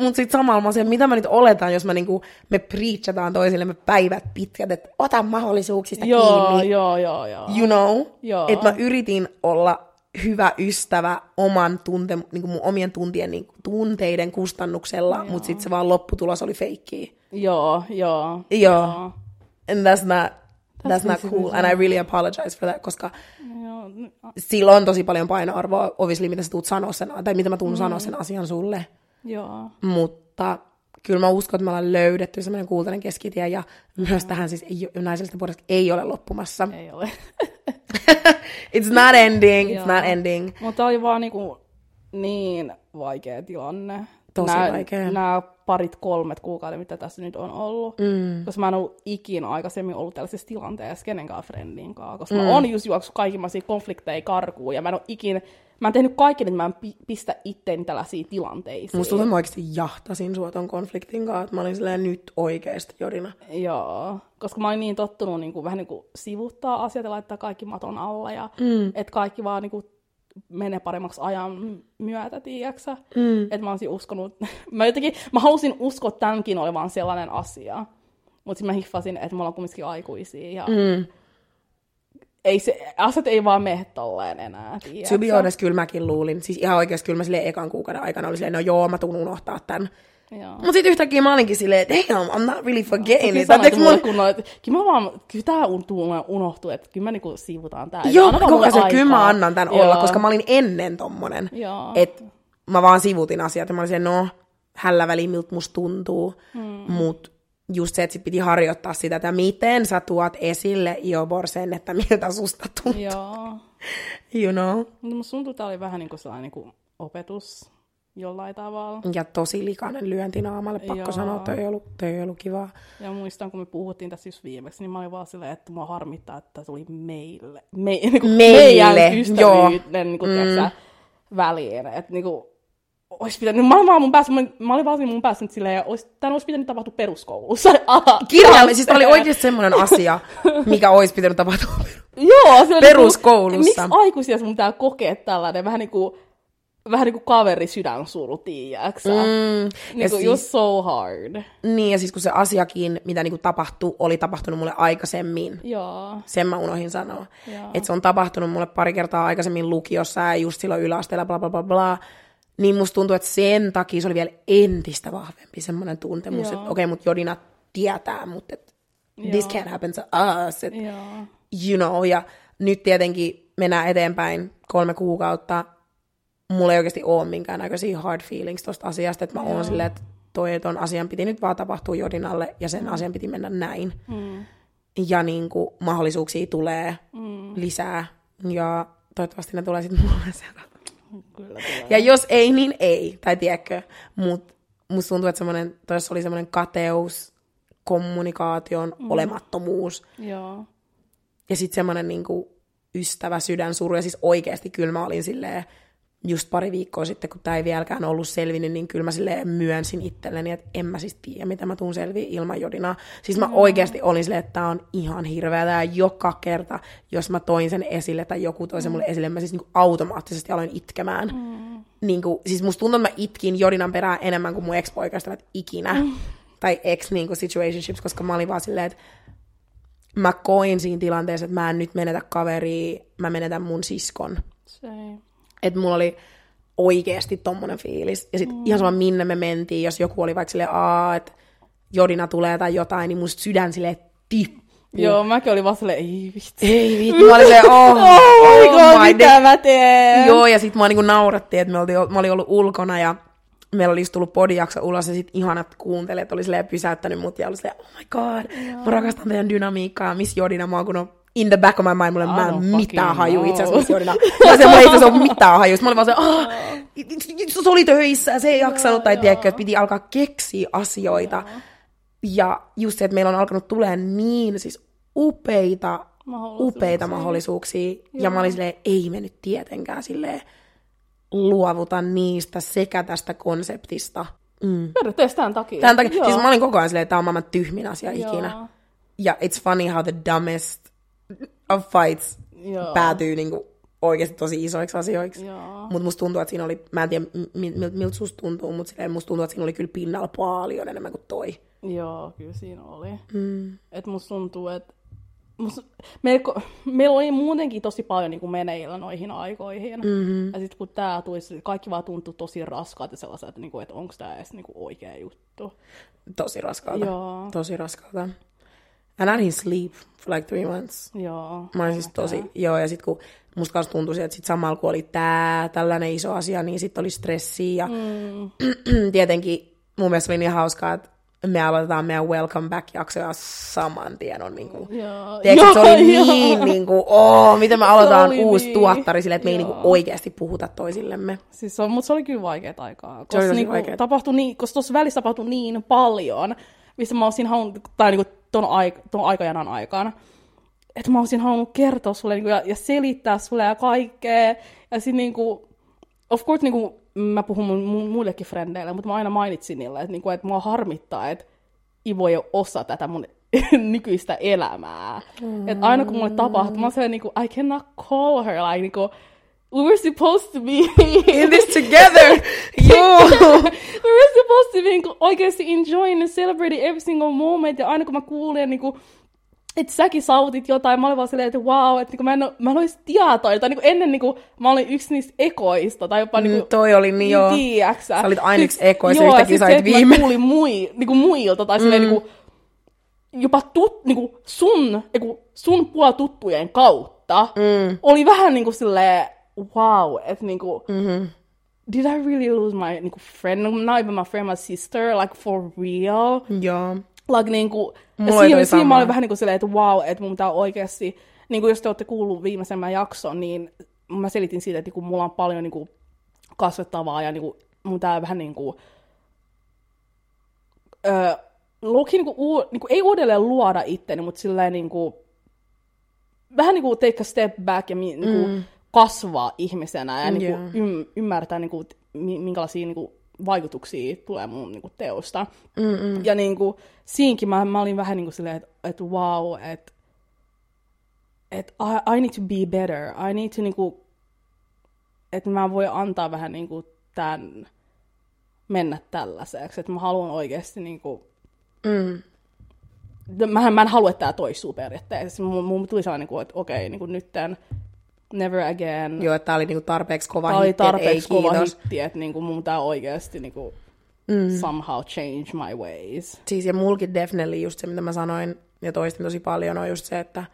mut sit samalla mä sen, mitä mä nyt oletan, jos mä niinku, me preachataan toisillemme päivät pitkät, että ota mahdollisuuksista joo, kiinni. Joo, joo, joo. You know? Että mä yritin olla hyvä ystävä oman tunte, niin kuin mun omien tuntien, niin kuin, tunteiden kustannuksella, mutta sitten se vaan lopputulos oli feikkiä. Joo, joo. Joo. And that's not, that's, that's not cool, and I really apologize for that, koska joo. sillä on tosi paljon painoarvoa, obviously, mitä sä tuut sanoa sen, tai mitä mä tuun mm. sanoa sen asian sulle. Joo. Mutta kyllä mä uskon, että me ollaan löydetty semmoinen kultainen keskitie, ja myös tähän siis ei, naisellisten puolesta ei ole loppumassa. Ei ole. it's not ending, it's not ending. Mutta oli vaan niinku niin vaikea tilanne. Tosi nää, vaikea. Nämä parit kolmet kuukautta, mitä tässä nyt on ollut. Mm. Koska mä en ollut ikinä aikaisemmin ollut tällaisessa tilanteessa kenenkään friendin kanssa. Koska mm. mä oon just juoksu kaikki konflikteja karkuun ja mä en ole ikinä mä oon tehnyt kaiken, että mä en pistä itteeni tällaisiin tilanteisiin. Musta tuntuu, että mä oikeasti jahtasin sua ton konfliktin kanssa, että mä olin silleen nyt oikeasti Jodina. Joo, koska mä olin niin tottunut niin kuin, vähän niin kuin sivuttaa asiat ja laittaa kaikki maton alla ja mm. että kaikki vaan niin kuin, menee paremmaksi ajan myötä, tiiäksä. Mm. Että mä olisin uskonut, mä jotenkin, mä halusin uskoa tämänkin olevan sellainen asia. Mutta sitten mä hiffasin, että me ollaan kumminkin aikuisia ja mm ei se, asiat ei vaan mene tolleen enää. Tiedätkö? To be honest, kyllä mäkin luulin. Siis ihan oikeasti kyllä mä silleen ekan kuukauden aikana oli silleen, no joo, mä tuun unohtaa tämän. Mutta sitten yhtäkkiä mä olinkin silleen, damn, I'm not really forgetting it. Sanoin mun... kunnolla, että kyllä mä vaan, kyllä tää unohtuu, että kyllä mä niinku siivutaan tää. Joo, koko ajan, kyllä mä annan tän Joo. olla, koska mä olin ennen tommonen. Että mä vaan sivutin asiat ja mä olin silleen, no, hällä väliin miltä musta tuntuu, hmm. mut just se, että sit piti harjoittaa sitä, että miten sä tuot esille Iobor sen, että miltä susta tuntuu. Joo. you know. Mutta musta tuntuu, että tämä oli vähän niin kuin sellainen niin kuin opetus jollain tavalla. Ja tosi likainen lyönti naamalle, pakko Joo. sanoa, toi ei ollut, ei ollut kivaa. Ja muistan, kun me puhuttiin tässä just viimeksi, niin mä olin vaan silleen, että mua harmittaa, että tuli meille, me, niin kuin Meille, meidän ystävyyden niin kuin, mm. väliin. Että niin kuin, olisi pitänyt, mä olin vaan mun päässä, mä, mä olin vaan mun päässä nyt silleen, olisi, tämän olisi pitänyt tapahtua peruskoulussa. Kirjaimellisesti siis tää oli oikeasti semmoinen asia, mikä olisi pitänyt tapahtua. Joo, se oli Peruskoulussa. Niin kuin, miksi aikuisia sun pitää kokea tällainen vähän niin kuin, vähän niin kuin kaveri sydänsuru, tiiäksä? Mm, niin ja kuin, siis- you're so hard. Niin, ja siis kun se asiakin, mitä niinku tapahtui, oli tapahtunut mulle aikaisemmin. Joo. Sen mä unohdin sanoa. Että se on tapahtunut mulle pari kertaa aikaisemmin lukiossa ja just silloin yläasteella, bla bla bla bla. Niin musta tuntuu, että sen takia se oli vielä entistä vahvempi semmoinen tuntemus, Joo. että okei, okay, mut Jodina tietää, mutta et, this can't happen to us. Et, Joo. you know, ja nyt tietenkin mennään eteenpäin kolme kuukautta. Mulla ei oikeasti ole minkäännäköisiä hard feelings tosta asiasta, että mä oon silleen, että toi ton asian piti nyt vaan tapahtua Jodinalle ja sen asian piti mennä näin. Mm. Ja niin kuin mahdollisuuksia tulee Mm. lisää ja toivottavasti ne tulee sitten mulle seuraavaksi. Kyllä tulee. Ja jos ei, niin ei, tai tiedätkö, mutta musta tuntuu, että semmoinen, toissa oli semmoinen kateus, kommunikaation mm. olemattomuus Joo. ja sitten semmoinen niinku ystävä sydänsuru. Ja siis oikeasti kyllä mä olin silleen, just pari viikkoa sitten, kun tämä ei vieläkään ollut selvinnyt, niin kyllä mä silleen myönsin itselleni, että en mä siis tiedä, mitä mä tuun selviä ilman Jodinaa. Siis mä oikeasti olin silleen, että tää on ihan hirveä. Ja joka kerta, jos mä toin sen esille tai joku toi sen mulle esille, mä siis niinku automaattisesti aloin itkemään. Mm. Niinku, siis musta tuntuu, että mä itkin Jodinan perään enemmän kuin mun ex-poikaystävät ikinä. Mm. Tai ex niinku, situationships, koska mä olin vaan silleen, että mä koin siinä tilanteessa, että mä en nyt menetä kaveria, mä menetän mun siskon. Se. Että mulla oli oikeasti tommonen fiilis. Ja sitten mm. ihan sama minne me mentiin, jos joku oli vaikka silleen, aa, että Jodina tulee tai jotain, niin musta sydän silleen tippuu. Joo, mäkin olin vaan silleen, ei vitsi. Ei vittu, mä olin silleen, oh, Oh my god, my mitä mä teen? Joo, ja sitten mua niinku naurattiin, että me oltiin, mä olin ollut ulkona ja meillä oli just tullut podijakso ulos ja sitten ihanat kuuntelijat oli silleen pysäyttänyt mut ja oli silleen, oh my god, mä rakastan teidän dynamiikkaa, Miss Jodina, mä oon kun on in the back of my mind, mulla ei en mitään haju itse asiassa mulla ei itse asiassa ole mitään haju. Mä olin vaan se, ah, se oli töissä se ei jaksanut, tai tiedätkö, että piti alkaa keksiä asioita. Ja just se, että meillä on alkanut tulee niin siis upeita, Mahdollisuuksia. upeita mahdollisuuksia. Ja mä olin silleen, ei me nyt tietenkään silleen luovuta niistä sekä tästä konseptista. Mm. Periaatteessa tämän takia. Tämän takia, Joo. siis mä olin koko ajan silleen, että tämä on maailman tyhmin asia Joo. ikinä. Ja it's funny how the dumbest of fights Joo. päätyy niinku oikeasti tosi isoiksi asioiksi. Mutta musta tuntuu, että siinä oli, mä en tiedä mi- mi- miltä susta tuntuu, mutta silleen musta tuntuu, että siinä oli kyllä pinnalla paljon enemmän kuin toi. Joo, kyllä siinä oli. Mm. Et musta tuntuu, että meillä, meillä oli muutenkin tosi paljon niin meneillä noihin aikoihin. Mm-hmm. Ja sitten kun tää tuli, kaikki vaan tuntui tosi raskaalta sellaiselta, että, niinku, että onko tämä edes niinku oikea juttu. Tosi raskalta. Joo. Tosi raskalta. And I didn't sleep for like three months. Joo. Mä olin siis tosi, joo, ja sit kun musta kanssa tuntui, että sit samalla kun oli tää, tällainen iso asia, niin sit oli stressiä, ja Mm. tietenkin mun mielestä oli niin hauskaa, että me aloitetaan meidän Welcome Back-jakso ja saman tien on niinku, Joo. tiedätkö, että se oli Joo, niin joo. niinku, oh, miten me aloitetaan uusi niin, tuottari silleen, että me ei joo. niinku oikeasti puhuta toisillemme. Siis on, mutta se oli kyllä vaikeat aikaa. Se oli Koska niinku, vaikeet. tapahtui niin, koska tuossa välissä tapahtui niin paljon, missä mä olisin halunnut, tai niinku ton, aik, ton aikajanan aikaan, että mä olisin halunnut kertoa sulle niinku, ja, ja, selittää sulle ja kaikkea. Ja sitten niinku, of course niinku, mä puhun mun, mun muillekin frendeille, mutta mä aina mainitsin niille, että, niinku, että mua harmittaa, että Ivo ei ole osa tätä mun nykyistä elämää. Mm. Että aina kun mulle tapahtuu, mä oon sellainen, niinku, I cannot call her, like, niinku, we were supposed to be In this together! Joo! we were supposed to be niinku, oikeasti enjoying and celebrating every single moment. Ja aina kun mä kuulin, niinku, että säkin saavutit jotain, mä olin vaan silleen, että wow, että niinku, mä en, mä en olisi tietoinen. Tai niinku, ennen niinku, mä olin yksi niistä ekoista. Tai jopa niinku, Mm, toi oli niin joo. Tiedäksä? Sä olit aina yksi ekoista, joo, yhtäkkiä se, että viime. Mä kuulin mui, niinku muilta, tai silleen Mm. niinku, jopa tut, niinku sun, niinku sun puol tuttujen kautta, Mm. oli vähän niinku silleen, wow, että niinku, Mm-hmm. did I really lose my niinku, friend? Not even my friend, my sister, like for real. Joo. like, niinku, Mulla siinä, siinä mä olin vähän niin kuin silleen, että wow, että mun pitää oikeasti, niin kuin jos te olette kuullut viimeisemmän jakson, niin mä selitin siitä, että niin kuin mulla on paljon niin kuin kasvettavaa ja niin kuin, mun tää vähän niin kuin, öö, luokin niin kuin, uu, niin kuin, ei uudelleen luoda itteni, mutta silleen niin kuin, vähän niin kuin take a step back ja mi, niin kuin, mm. Kasvaa ihmisenä ja niin kuin, ym, ymmärtää, niin kuin, mi- minkälaisia niin kuin, vaikutuksia tulee mun niin kuin, teosta. Mm-mm. Ja niin kuin, siinkin mä, mä olin vähän niin kuin silleen, että, että wow, että että I, I need to be better. I need to niinku, että mä voin antaa vähän niinku tämän mennä tällaiseksi. Että mä haluan oikeasti niinku, Mm. mä, mä en halua, että tämä toistuu periaatteessa. Mun, mun tuli sellainen, että okei, niinku nytten, never again. Joo, että tää oli niinku tarpeeksi kova Tämä oli hitti, et tarpeeksi ei kova kiitos. hitti, että niinku, mun pitää oikeasti niinku, mm. somehow change my ways. Siis ja mulkin definitely just se, mitä mä sanoin ja toistin tosi paljon, on just se, että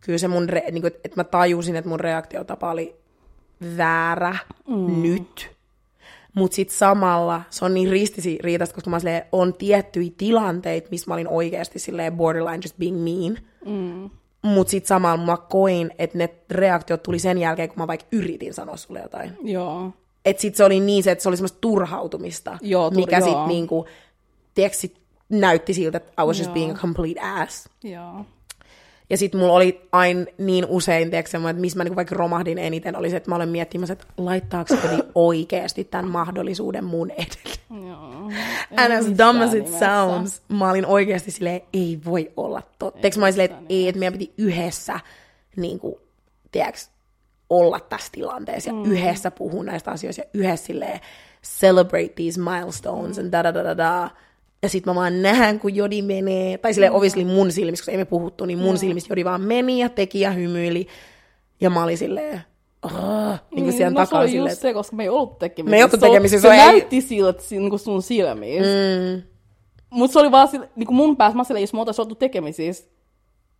kyllä se mun, re, niin kuin, että mä tajusin, että mun reaktiotapa oli väärä mm. nyt. Mutta sitten samalla se on niin ristiriitaista, koska mä silleen, on tiettyjä tilanteita, missä mä olin oikeasti silleen borderline just being mean. Mm. Mutta sitten samalla mä koin, että ne reaktiot tuli sen jälkeen, kun mä vaikka yritin sanoa sulle jotain. Joo. Että sit se oli niin se, että se oli semmoista turhautumista, Joo, tur- mikä joo. sit niinku, tiedätkö, sit näytti siltä, että I was just being a complete ass. Joo. Ja sit mulla oli aina niin usein, tiedätkö, että missä mä niinku vaikka romahdin eniten, oli se, että mä olen miettimässä, että laittaako Kodi oikeasti tämän mahdollisuuden mun edelle. Joo. And as dumb as it nimessä. sounds, mä olin oikeasti silleen, ei voi olla totta. Tiedätkö, mä olin silleen, että ei, että meidän piti yhdessä, niin kuin, tiedätkö, olla tässä tilanteessa ja mm. yhdessä puhua näistä asioista ja yhdessä silleen celebrate these milestones and da da da da da. Ja sit mä vaan näen, kun Jodi menee, tai silleen obviously mun silmissä, koska ei me puhuttu, niin mun silmissä Jodi vaan meni ja teki ja hymyili. Ja mä olin silleen, oh, niin kuin siellä no, se takaa oli silleen, just se, koska me ei ollut tekemisissä. Me ei oltu Se- tekemisissä, Se, se ei- näytti siltä si- niinku sun silmissä. Mm. Mutta se oli vaan sille, niinku mun päässä, mä silleen, jos me oltais oltu tekemisissä,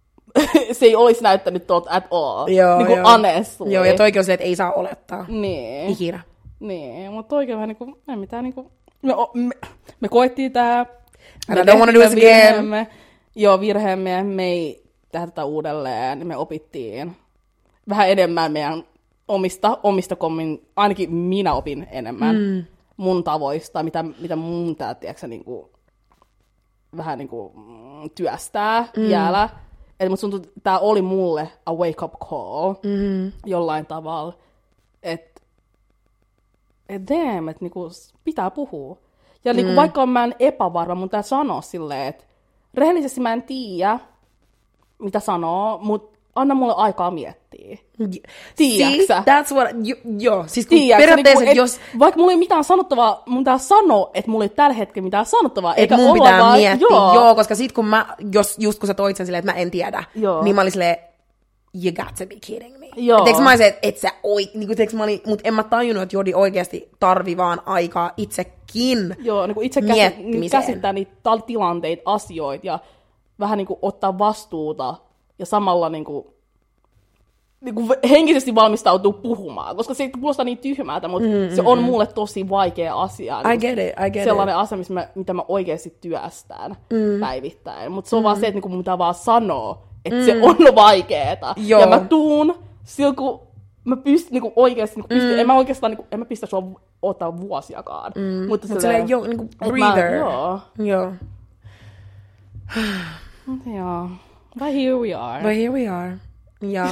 se ei olisi näyttänyt tuolta at all. Joo, niinku joo. honestly. Joo, ja toikin on silleen, että ei saa olettaa. Niin. Ikinä. Niin, mutta oikein vähän niinku, ei mitään niinku, me, me, me koettiin tää. And me I don't wanna do tehtiin this again. Joo, virheemme, me ei tehdä tätä uudelleen, niin me opittiin vähän enemmän meidän omista, omista kommin, ainakin minä opin enemmän mm. mun tavoista, mitä, mitä mun tää, tiedätkö, niinku, vähän niinku mm, työstää mm. vielä. Eli musta tuntuu, että tää oli mulle a wake up call mm. jollain tavalla, että et damn, että niinku pitää puhua. Ja niinku, vaikka mä en epävarma, mun tää sanoa silleen, että rehellisesti mä en tiedä, mitä sanoo, mutta anna mulle aikaa miettiä. Tiedätkö sä? See, that's what, jo, joo, siis kun Tiedätkö, periaatteessa, niinku, et, jos, Vaikka mulla ei mitään sanottavaa, mun tää sanoa, että mulla ei tällä hetkellä mitään sanottavaa, että eikä mun olla pitää vaan, miettiä, joo, joo. koska sit kun mä, jos, just kun sä toit sen silleen, että mä en tiedä, Joo. niin mä olin silleen, you got to be kidding me. Joo. Teekö mä se, että et sä oi, niin kuin, mä olin, mut en mä tajunnut, että Jodi oikeasti tarvi vaan aikaa itsekin. Joo, niin kuin itse käsi, miettimiseen. käsittää niitä tilanteita, asioita ja vähän niin kuin ottaa vastuuta ja samalla niin kuin, niin kuin henkisesti valmistautuu puhumaan, koska se kuulostaa niin tyhmältä, mutta mm, se on mulle tosi vaikea asia. I get it, I get sellainen it. asia, missä mä, mitä mä oikeasti työstän mm. päivittäin. Mutta se on mm. vaan se, että niinku mun pitää vaan sanoa, että mm. se on vaikeeta. Joo. Ja mä tuun silloin, kun mä pystyn niinku oikeasti, niinku pystyn, mm. en mä oikeastaan, niinku, en mä pistä sua ottaa vuosiakaan. Mm. Mutta Mut silleen, joo, niinku et breather. Mä, joo. Joo. Joo. But here we are. But here we are. Ja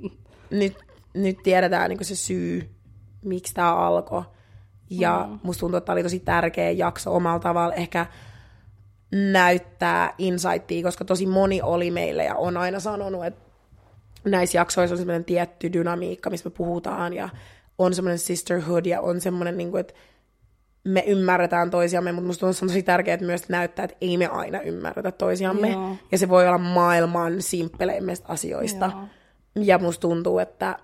nyt, nyt tiedetään niin se syy, miksi tämä alkoi. Ja mm. musta tuntuu, että tämä oli tosi tärkeä jakso omalla tavalla ehkä näyttää insightia, koska tosi moni oli meille ja on aina sanonut, että näissä jaksoissa on semmoinen tietty dynamiikka, missä me puhutaan ja on semmoinen sisterhood ja on semmoinen, niin kuin, että me ymmärretään toisiamme, mutta musta että on tosi tärkeää myös näyttää, että ei me aina ymmärretä toisiamme. Joo. Ja se voi olla maailman simppeleimmistä asioista. Joo. Ja musta tuntuu, että,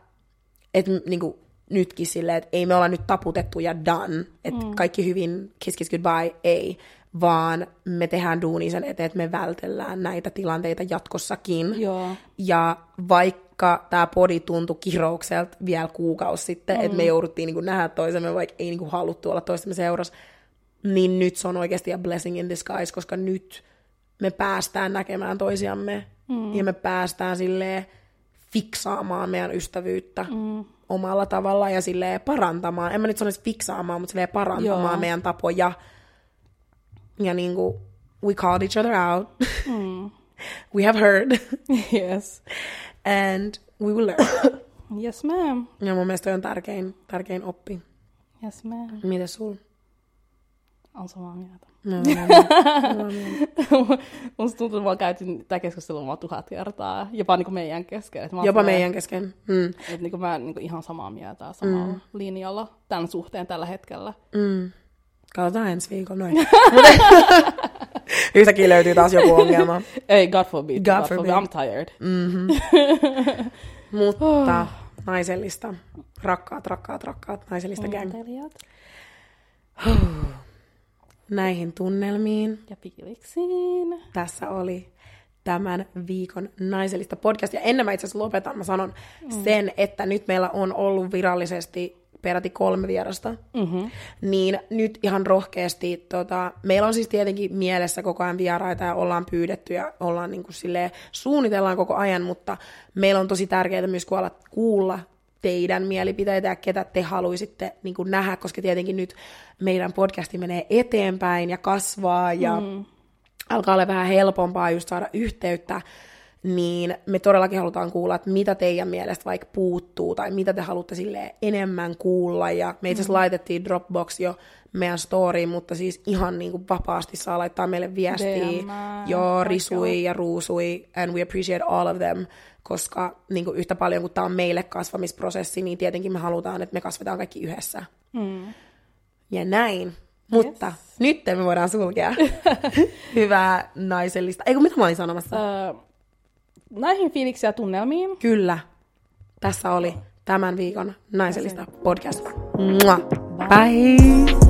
että niin kuin nytkin silleen, että ei me olla nyt taputettu ja done, että mm. kaikki hyvin, kiss kiss goodbye, ei, vaan me tehdään duuni sen eteen, että me vältellään näitä tilanteita jatkossakin. Joo. Ja vaikka tämä podi tuntui kiroukselta vielä kuukausi sitten, mm. että me jouduttiin niin nähdä toisemme, vaikka ei niin haluttu olla toistemme seurassa, niin nyt se on oikeasti a blessing in disguise, koska nyt me päästään näkemään toisiamme mm. ja me päästään silleen fiksaamaan meidän ystävyyttä mm. omalla tavalla ja silleen parantamaan. En mä nyt sanoisi fiksaamaan, mutta silleen parantamaan Joo. meidän tapoja. Ja niinku, we called each other out. Mm. we have heard. yes. And we will learn. yes, ma'am. Ja mun mielestä on tärkein, tärkein oppi. Yes, ma'am. Miten sul? On samaa mieltä. No, no, no. Musta tuntuu, että mä käytin tätä keskustelua vaan tuhat kertaa, jopa niin kuin meidän kesken. Että jopa meidän kesken. Mm. Että niin kuin mä niin kuin ihan samaa mieltä samalla mm. linjalla tämän suhteen tällä hetkellä. Mm. Katsotaan ensi viikolla noin. Yhtäkkiä löytyy taas joku ongelma. Ei, God forbid. God, God forbid. forbid. I'm tired. Mm-hmm. Mutta oh. naisellista. Rakkaat, rakkaat, rakkaat naisellista gang. Näihin tunnelmiin. Ja fiiliksiin. Tässä oli tämän viikon naisellista podcast. Ja ennen mä itse asiassa lopetan, mä sanon mm. sen, että nyt meillä on ollut virallisesti peräti kolme vierasta, mm-hmm. niin nyt ihan rohkeasti, tota, meillä on siis tietenkin mielessä koko ajan vieraita ja ollaan pyydetty ja ollaan niin kuin silleen, suunnitellaan koko ajan, mutta meillä on tosi tärkeää myös kuulla, kuulla teidän mielipiteitä ja ketä te haluaisitte niin kuin nähdä, koska tietenkin nyt meidän podcasti menee eteenpäin ja kasvaa ja mm. alkaa olla vähän helpompaa just saada yhteyttä niin me todellakin halutaan kuulla, että mitä teidän mielestä vaikka puuttuu, tai mitä te haluatte sille enemmän kuulla, ja me itse asiassa mm. laitettiin Dropbox jo meidän storyin, mutta siis ihan niin kuin vapaasti saa laittaa meille viestiä, joo, risui ja ruusui, and we appreciate all of them, koska niin kuin yhtä paljon kuin tämä on meille kasvamisprosessi, niin tietenkin me halutaan, että me kasvetaan kaikki yhdessä. Mm. Ja näin. Mutta yes. nyt me voidaan sulkea. Hyvää naisellista. Eikö mitä mä olin sanomassa? Uh, näihin fiiliksiin ja tunnelmiin. Kyllä. Tässä oli tämän viikon naisellista podcast. Mua. Bye. Bye.